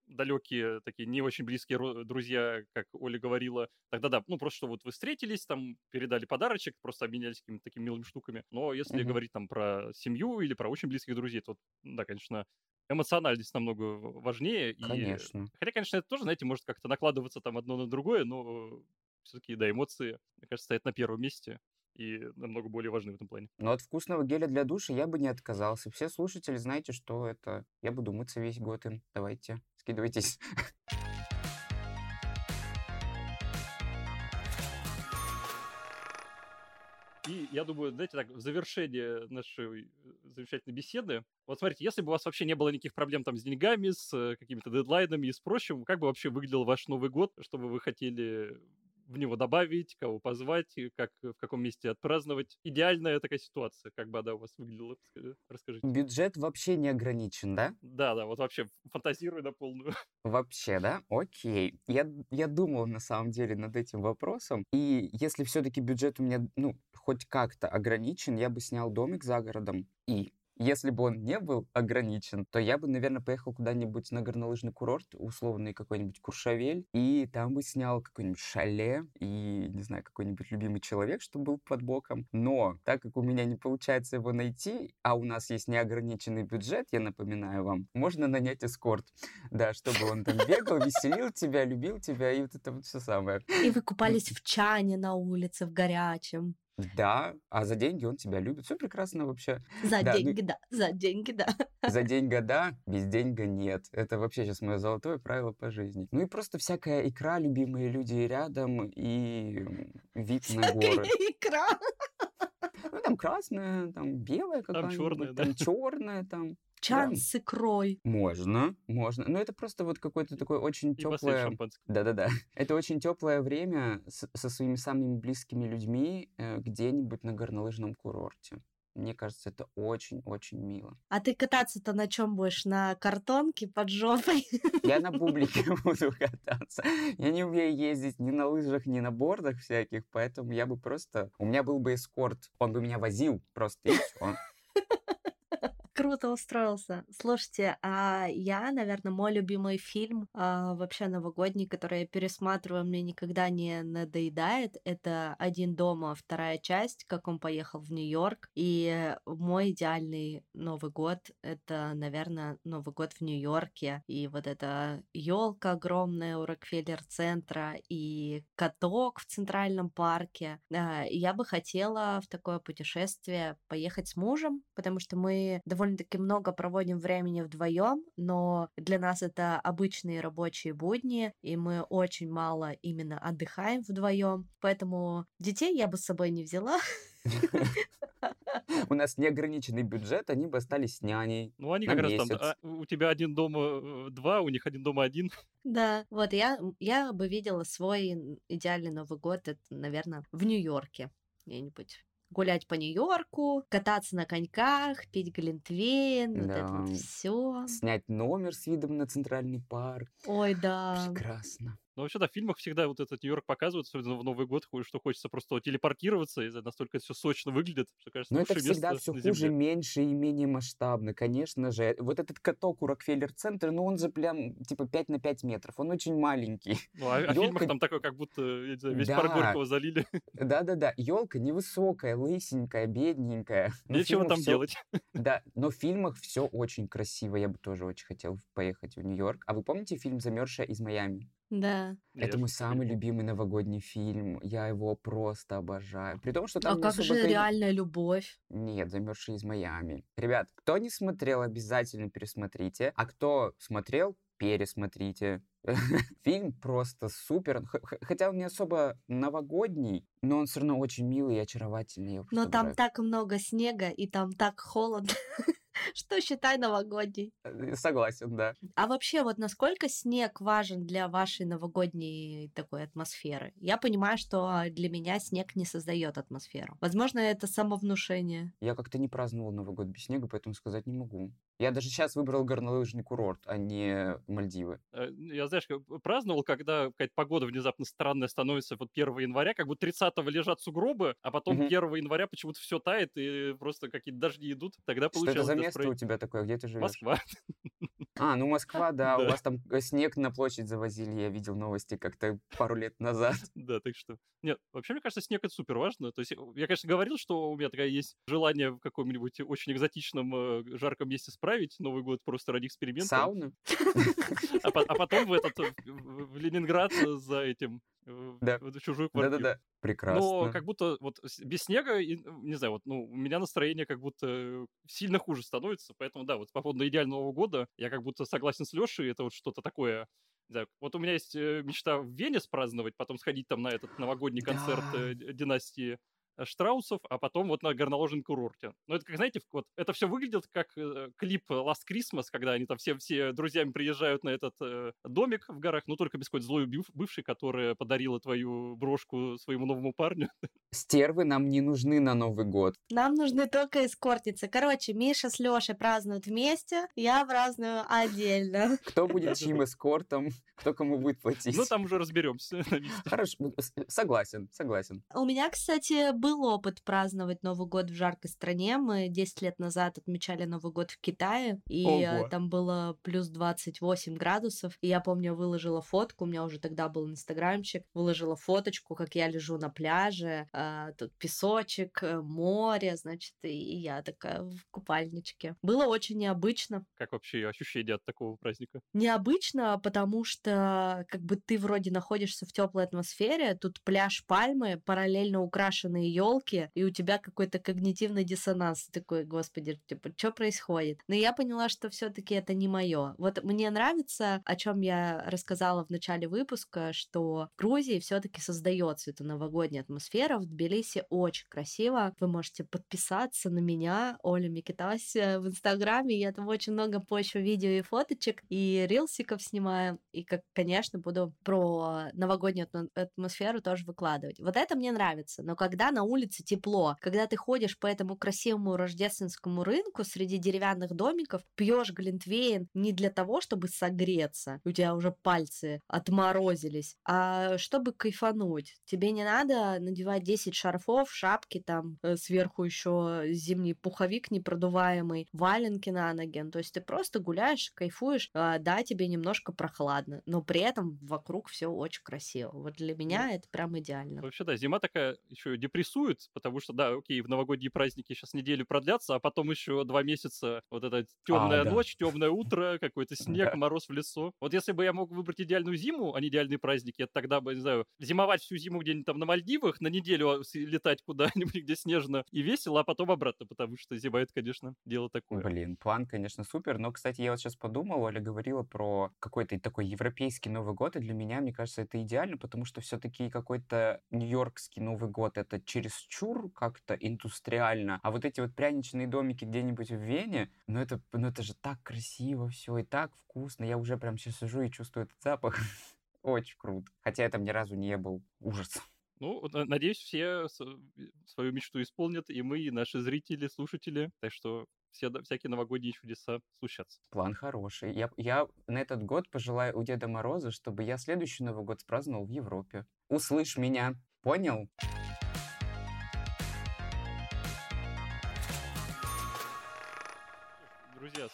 [SPEAKER 1] далекие, такие не очень близкие друзья, как Оля говорила, тогда да, ну, просто что вот вы встретились, там, передали подарочек, просто обменялись какими-то такими милыми штуками. Но если mm-hmm. говорить там про семью или про очень близких друзей, то, да, конечно, эмоциональность намного важнее.
[SPEAKER 2] Конечно.
[SPEAKER 1] И... Хотя, конечно, это тоже, знаете, может как-то накладываться там одно на другое, но все-таки, да, эмоции, мне кажется, стоят на первом месте и намного более важны в этом плане.
[SPEAKER 2] Но от вкусного геля для душа я бы не отказался. Все слушатели знаете, что это... Я буду мыться весь год им. Давайте, скидывайтесь.
[SPEAKER 1] И я думаю, знаете, так, в завершение нашей э, замечательной беседы, вот смотрите, если бы у вас вообще не было никаких проблем там с деньгами, с э, какими-то дедлайнами и с прочим, как бы вообще выглядел ваш Новый год, что бы вы хотели в него добавить, кого позвать, как, в каком месте отпраздновать. Идеальная такая ситуация, как бы она у вас выглядела, расскажите.
[SPEAKER 2] Бюджет вообще не ограничен, да?
[SPEAKER 1] Да, да, вот вообще фантазирую на полную.
[SPEAKER 2] Вообще, да? Окей. Я, я думал на самом деле над этим вопросом, и если все-таки бюджет у меня, ну, хоть как-то ограничен, я бы снял домик за городом и Если бы он не был ограничен, то я бы, наверное, поехал куда-нибудь на горнолыжный курорт, условный какой-нибудь Куршавель, и там бы снял какой-нибудь шале и, не знаю, какой-нибудь любимый человек, что был под боком. Но так как у меня не получается его найти, а у нас есть неограниченный бюджет, я напоминаю вам, можно нанять эскорт. Да, чтобы он там бегал, веселил тебя, любил тебя и вот это вот все самое.
[SPEAKER 3] И вы купались в чане на улице, в горячем.
[SPEAKER 2] Да, а за деньги он тебя любит. Все прекрасно вообще.
[SPEAKER 3] За
[SPEAKER 2] Да, ну-
[SPEAKER 3] деньги, да. За деньги, да.
[SPEAKER 2] За деньги да, без деньга нет. Это вообще сейчас мое золотое правило по жизни. Ну и просто всякая икра, любимые люди рядом и вид на горы.
[SPEAKER 3] Икра.
[SPEAKER 2] Ну там красная, там белая
[SPEAKER 1] Там чёрная,
[SPEAKER 2] какая-нибудь,
[SPEAKER 1] да.
[SPEAKER 2] там черная, там.
[SPEAKER 3] Чан
[SPEAKER 2] Да.
[SPEAKER 3] с икрой.
[SPEAKER 2] Можно, можно. Но это просто вот какое-то такое очень теплое. Да-да-да. Это очень теплое время с- со своими самыми близкими людьми э, где-нибудь на горнолыжном курорте. Мне кажется, это очень-очень мило.
[SPEAKER 3] А ты кататься-то на чем будешь? На картонке под жопой?
[SPEAKER 2] Я на бублике буду кататься. Я не умею ездить ни на лыжах, ни на бордах всяких, поэтому я бы просто... У меня был бы эскорт, он бы меня возил просто, и всё.
[SPEAKER 3] Круто устроился. Слушайте, а я, наверное, мой любимый фильм а, вообще новогодний, который я пересматриваю, мне никогда не надоедает, это «Один дома», вторая часть, как он поехал в Нью-Йорк. И мой идеальный Новый год — это, наверное, Новый год в Нью-Йорке. И вот эта елка огромная у Рокфеллер-центра и каток в Центральном парке. А, Я бы хотела в такое путешествие поехать с мужем, потому что мы довольно-таки много проводим времени вдвоем, но для нас это обычные рабочие будни, и мы очень мало именно отдыхаем вдвоем. Поэтому детей я бы с собой не взяла.
[SPEAKER 2] У нас неограниченный бюджет, они бы остались с няней.
[SPEAKER 1] Ну, они как раз там, а, у тебя один дома э, два, у них один дома один.
[SPEAKER 3] Да, вот я, я бы видела свой идеальный Новый год, это, наверное, в Нью-Йорке где-нибудь. Гулять по Нью-Йорку, кататься на коньках, пить глинтвейн, вот это вот
[SPEAKER 2] Да.
[SPEAKER 3] все.
[SPEAKER 2] Снять номер с видом на Центральный парк.
[SPEAKER 3] Ой, да.
[SPEAKER 2] Прекрасно.
[SPEAKER 1] Но вообще, да, в фильмах всегда вот этот Нью-Йорк показывают, особенно в Новый год, что хочется просто телепортироваться, и настолько это все сочно выглядит, что кажется,
[SPEAKER 2] Но это
[SPEAKER 1] лучшее
[SPEAKER 2] всегда
[SPEAKER 1] место
[SPEAKER 2] все хуже,
[SPEAKER 1] Земле.
[SPEAKER 2] меньше и менее масштабно, конечно же. Вот этот каток у Рокфеллер-центра, ну он же прям типа 5 на 5 метров, он очень маленький.
[SPEAKER 1] Ну, а, а в
[SPEAKER 2] Ёлка-
[SPEAKER 1] фильмах там такое, как будто, я не знаю, весь парк
[SPEAKER 2] Да.
[SPEAKER 1] Горького залили.
[SPEAKER 2] Да-да-да, елка невысокая, лысенькая, бедненькая. Но
[SPEAKER 1] Нечего там
[SPEAKER 2] всё-
[SPEAKER 1] делать.
[SPEAKER 2] Да, но в фильмах все очень красиво. Я бы тоже очень хотел поехать в Нью-Йорк. А вы помните фильм «Замерзшая из Майами»?
[SPEAKER 3] Да.
[SPEAKER 2] Это мой самый любимый новогодний фильм. Я его просто обожаю. При том, что там
[SPEAKER 3] А как же
[SPEAKER 2] кон-
[SPEAKER 3] реальная любовь?
[SPEAKER 2] Нет, замерзший из Майами. Ребят, кто не смотрел, обязательно пересмотрите. А кто смотрел, пересмотрите. Фильм просто супер. Хотя он не особо новогодний, но он все равно очень милый и очаровательный.
[SPEAKER 3] Но там
[SPEAKER 2] обожаю.
[SPEAKER 3] так много снега, и там так холодно, что считай новогодний.
[SPEAKER 2] Э, Согласен, да.
[SPEAKER 3] А вообще, вот насколько снег важен для вашей новогодней такой атмосферы? Я понимаю, что для меня снег не создает атмосферу. Возможно, это самовнушение.
[SPEAKER 2] Я как-то не праздновал Новый год без снега, поэтому сказать не могу. Я даже сейчас выбрал горнолыжный курорт, а не Мальдивы.
[SPEAKER 1] Э, Я, знаешь, праздновал, когда какая-то погода внезапно странная становится вот 1 января, как будто 30-го лежат сугробы, а потом
[SPEAKER 2] Мгм.
[SPEAKER 1] 1 января почему-то все тает, и просто какие-то дожди идут. Тогда
[SPEAKER 2] Что это за место у тебя такое? Где ты живешь?
[SPEAKER 1] Москва.
[SPEAKER 2] А, ну Москва, да, у вас там э, снег на площадь завозили, я видел новости как-то пару лет назад.
[SPEAKER 1] Да, так что... Нет, вообще, мне кажется, снег это супер важно. То есть, я, конечно, говорил, что у меня такая есть желание в каком-нибудь очень экзотичном, э, жарком месте справить Новый год просто ради эксперимента.
[SPEAKER 2] Сауна?
[SPEAKER 1] А, по- потом в этот, в Ленинград э, за этим,
[SPEAKER 2] Да.
[SPEAKER 1] в чужую квартиру.
[SPEAKER 2] Да-да-да, прекрасно.
[SPEAKER 1] Но как будто вот без снега, не знаю, вот, ну, у меня настроение как будто сильно хуже становится, поэтому, да, вот по поводу идеального Нового года я как будто согласен с Лешей, это вот что-то такое, знаю, вот у меня есть э, мечта в Вене справздновать, потом сходить там на этот новогодний концерт
[SPEAKER 2] Да.
[SPEAKER 1] э, династии Штраусов, а потом вот на горнолыжном курорте. Но это, как знаете, вот это все выглядит как э, клип Last Christmas, когда они там все, все друзьями приезжают на этот э, домик в горах, но только без какой-то злой бывшей, которая подарила твою брошку своему новому парню.
[SPEAKER 2] Стервы нам не нужны на Новый год.
[SPEAKER 3] Нам нужны только эскортницы. Короче, Миша с Лешей празднуют вместе, я праздную отдельно.
[SPEAKER 2] Кто будет чьим эскортом, кто кому будет платить.
[SPEAKER 1] Ну, там уже разберемся.
[SPEAKER 2] Хорошо, ну, с- согласен, согласен.
[SPEAKER 3] У меня, кстати, был был опыт праздновать Новый год в жаркой стране. Мы 10 лет назад отмечали Новый год в Китае, и Ого. там было плюс 28 градусов. И я помню, выложила фотку, у меня уже тогда был инстаграмчик, выложила фоточку, как я лежу на пляже, а, тут песочек, э, море, значит, и я такая в купальничке. Было очень необычно.
[SPEAKER 1] Как вообще ощущение от такого праздника?
[SPEAKER 3] Необычно, потому что как бы ты вроде находишься в теплой атмосфере, тут пляж пальмы, параллельно елки, и у тебя какой-то когнитивный диссонанс. Такой, господи, типа, что происходит? Но я поняла, что все-таки это не мое. Вот мне нравится, о чем я рассказала в начале выпуска, что в Грузии все-таки создается эта новогодняя атмосфера. В Тбилиси очень красиво. Вы можете подписаться на меня, Оля Микитась, в Инстаграме. Я там очень много пощу видео и фоточек, и рилсиков снимаю. И, как, конечно, буду про новогоднюю атмосферу тоже выкладывать. Вот это мне нравится. Но когда на улице тепло, когда ты ходишь по этому красивому рождественскому рынку среди деревянных домиков, пьешь глинтвейн не для того, чтобы согреться, у тебя уже пальцы отморозились, а чтобы кайфануть. Тебе не надо надевать 10 шарфов, шапки там, э, сверху еще зимний пуховик непродуваемый, валенки на ноги. Ну, то есть ты просто гуляешь, кайфуешь, а, да, тебе немножко прохладно, но при этом вокруг все очень красиво. Вот для меня ну, это прям идеально.
[SPEAKER 1] Вообще, да, зима такая еще депрессует, потому что, да, окей, в новогодние праздники сейчас неделю продлятся, а потом еще два месяца вот эта темная а, да. ночь, темное утро, какой-то снег, мороз в лесу. Вот если бы я мог выбрать идеальную зиму, а не идеальные праздники, это тогда бы, не знаю, зимовать всю зиму где-нибудь там на Мальдивах, на неделю летать куда-нибудь, где снежно и весело, а потом обратно, потому что зима это, конечно, дело такое.
[SPEAKER 2] Блин, план, конечно, супер, но, кстати, я вот сейчас подумал, Оля говорила про какой-то такой европейский Новый год, и для меня, мне кажется, это идеально, потому что все-таки какой-то нью-йоркский Новый год это чересчур как-то индустриально, а вот эти вот пряничные домики где-нибудь в Вене, ну это, ну это же так красиво все и так вкусно, я уже прям сейчас сижу и чувствую этот запах. Очень круто. Хотя я там ни разу не был. Ужас.
[SPEAKER 1] Ну, надеюсь, все свою мечту исполнят, и мы, и наши зрители, слушатели. Так что все, всякие новогодние чудеса случатся.
[SPEAKER 2] План хороший. Я, я на этот год пожелаю у Деда Мороза, чтобы я следующий Новый год спраздновал в Европе. Услышь меня. Понял?
[SPEAKER 1] друзья,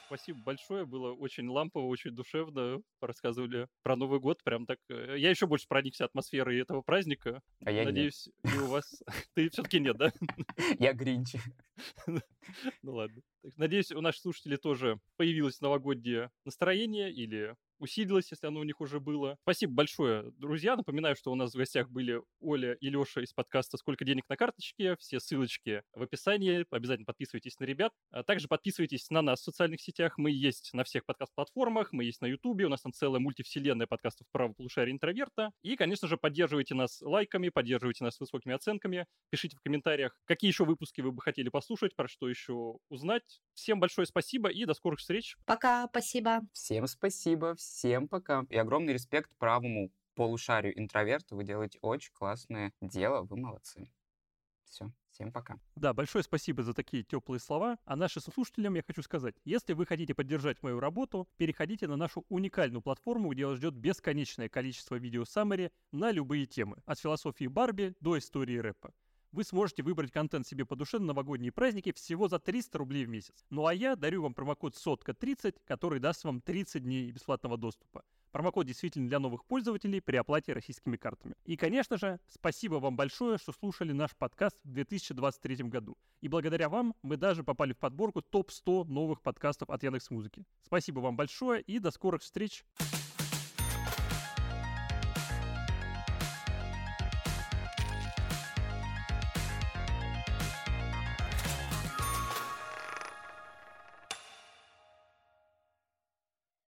[SPEAKER 1] спасибо большое. Было очень лампово, очень душевно. Рассказывали про Новый год. Прям так... Э, я еще больше проникся атмосферой этого праздника.
[SPEAKER 2] А я
[SPEAKER 1] Надеюсь, нет. и у вас... Ты все-таки нет, да?
[SPEAKER 2] Я Гринч.
[SPEAKER 1] Ну ладно. Надеюсь, у наших слушателей тоже появилось новогоднее настроение или усилилось, если оно у них уже было. Спасибо большое, друзья. Напоминаю, что у нас в гостях были Оля и Леша из подкаста «Сколько денег на карточке?». Все ссылочки в описании. Обязательно подписывайтесь на ребят. А также подписывайтесь на нас в социальных сетях. Мы есть на всех подкаст-платформах, мы есть на Ютубе. У нас там целая мультивселенная подкастов «Право полушария интроверта». И, конечно же, поддерживайте нас лайками, поддерживайте нас высокими оценками. Пишите в комментариях, какие еще выпуски вы бы хотели послушать, про что еще узнать. Всем большое спасибо и до скорых встреч.
[SPEAKER 3] Пока, спасибо.
[SPEAKER 2] Всем спасибо. Всем пока. И огромный респект правому полушарию интроверта. Вы делаете очень классное дело. Вы молодцы. Все. Всем пока.
[SPEAKER 1] Да, большое спасибо за такие теплые слова. А нашим слушателям я хочу сказать, если вы хотите поддержать мою работу, переходите на нашу уникальную платформу, где вас ждет бесконечное количество видео саммари на любые темы. От философии Барби до истории рэпа вы сможете выбрать контент себе по душе на новогодние праздники всего за 300 рублей в месяц. Ну а я дарю вам промокод СОТКА30, который даст вам 30 дней бесплатного доступа. Промокод действительно для новых пользователей при оплате российскими картами. И, конечно же, спасибо вам большое, что слушали наш подкаст в 2023 году. И благодаря вам мы даже попали в подборку топ-100 новых подкастов от Яндекс.Музыки. Спасибо вам большое и до скорых встреч!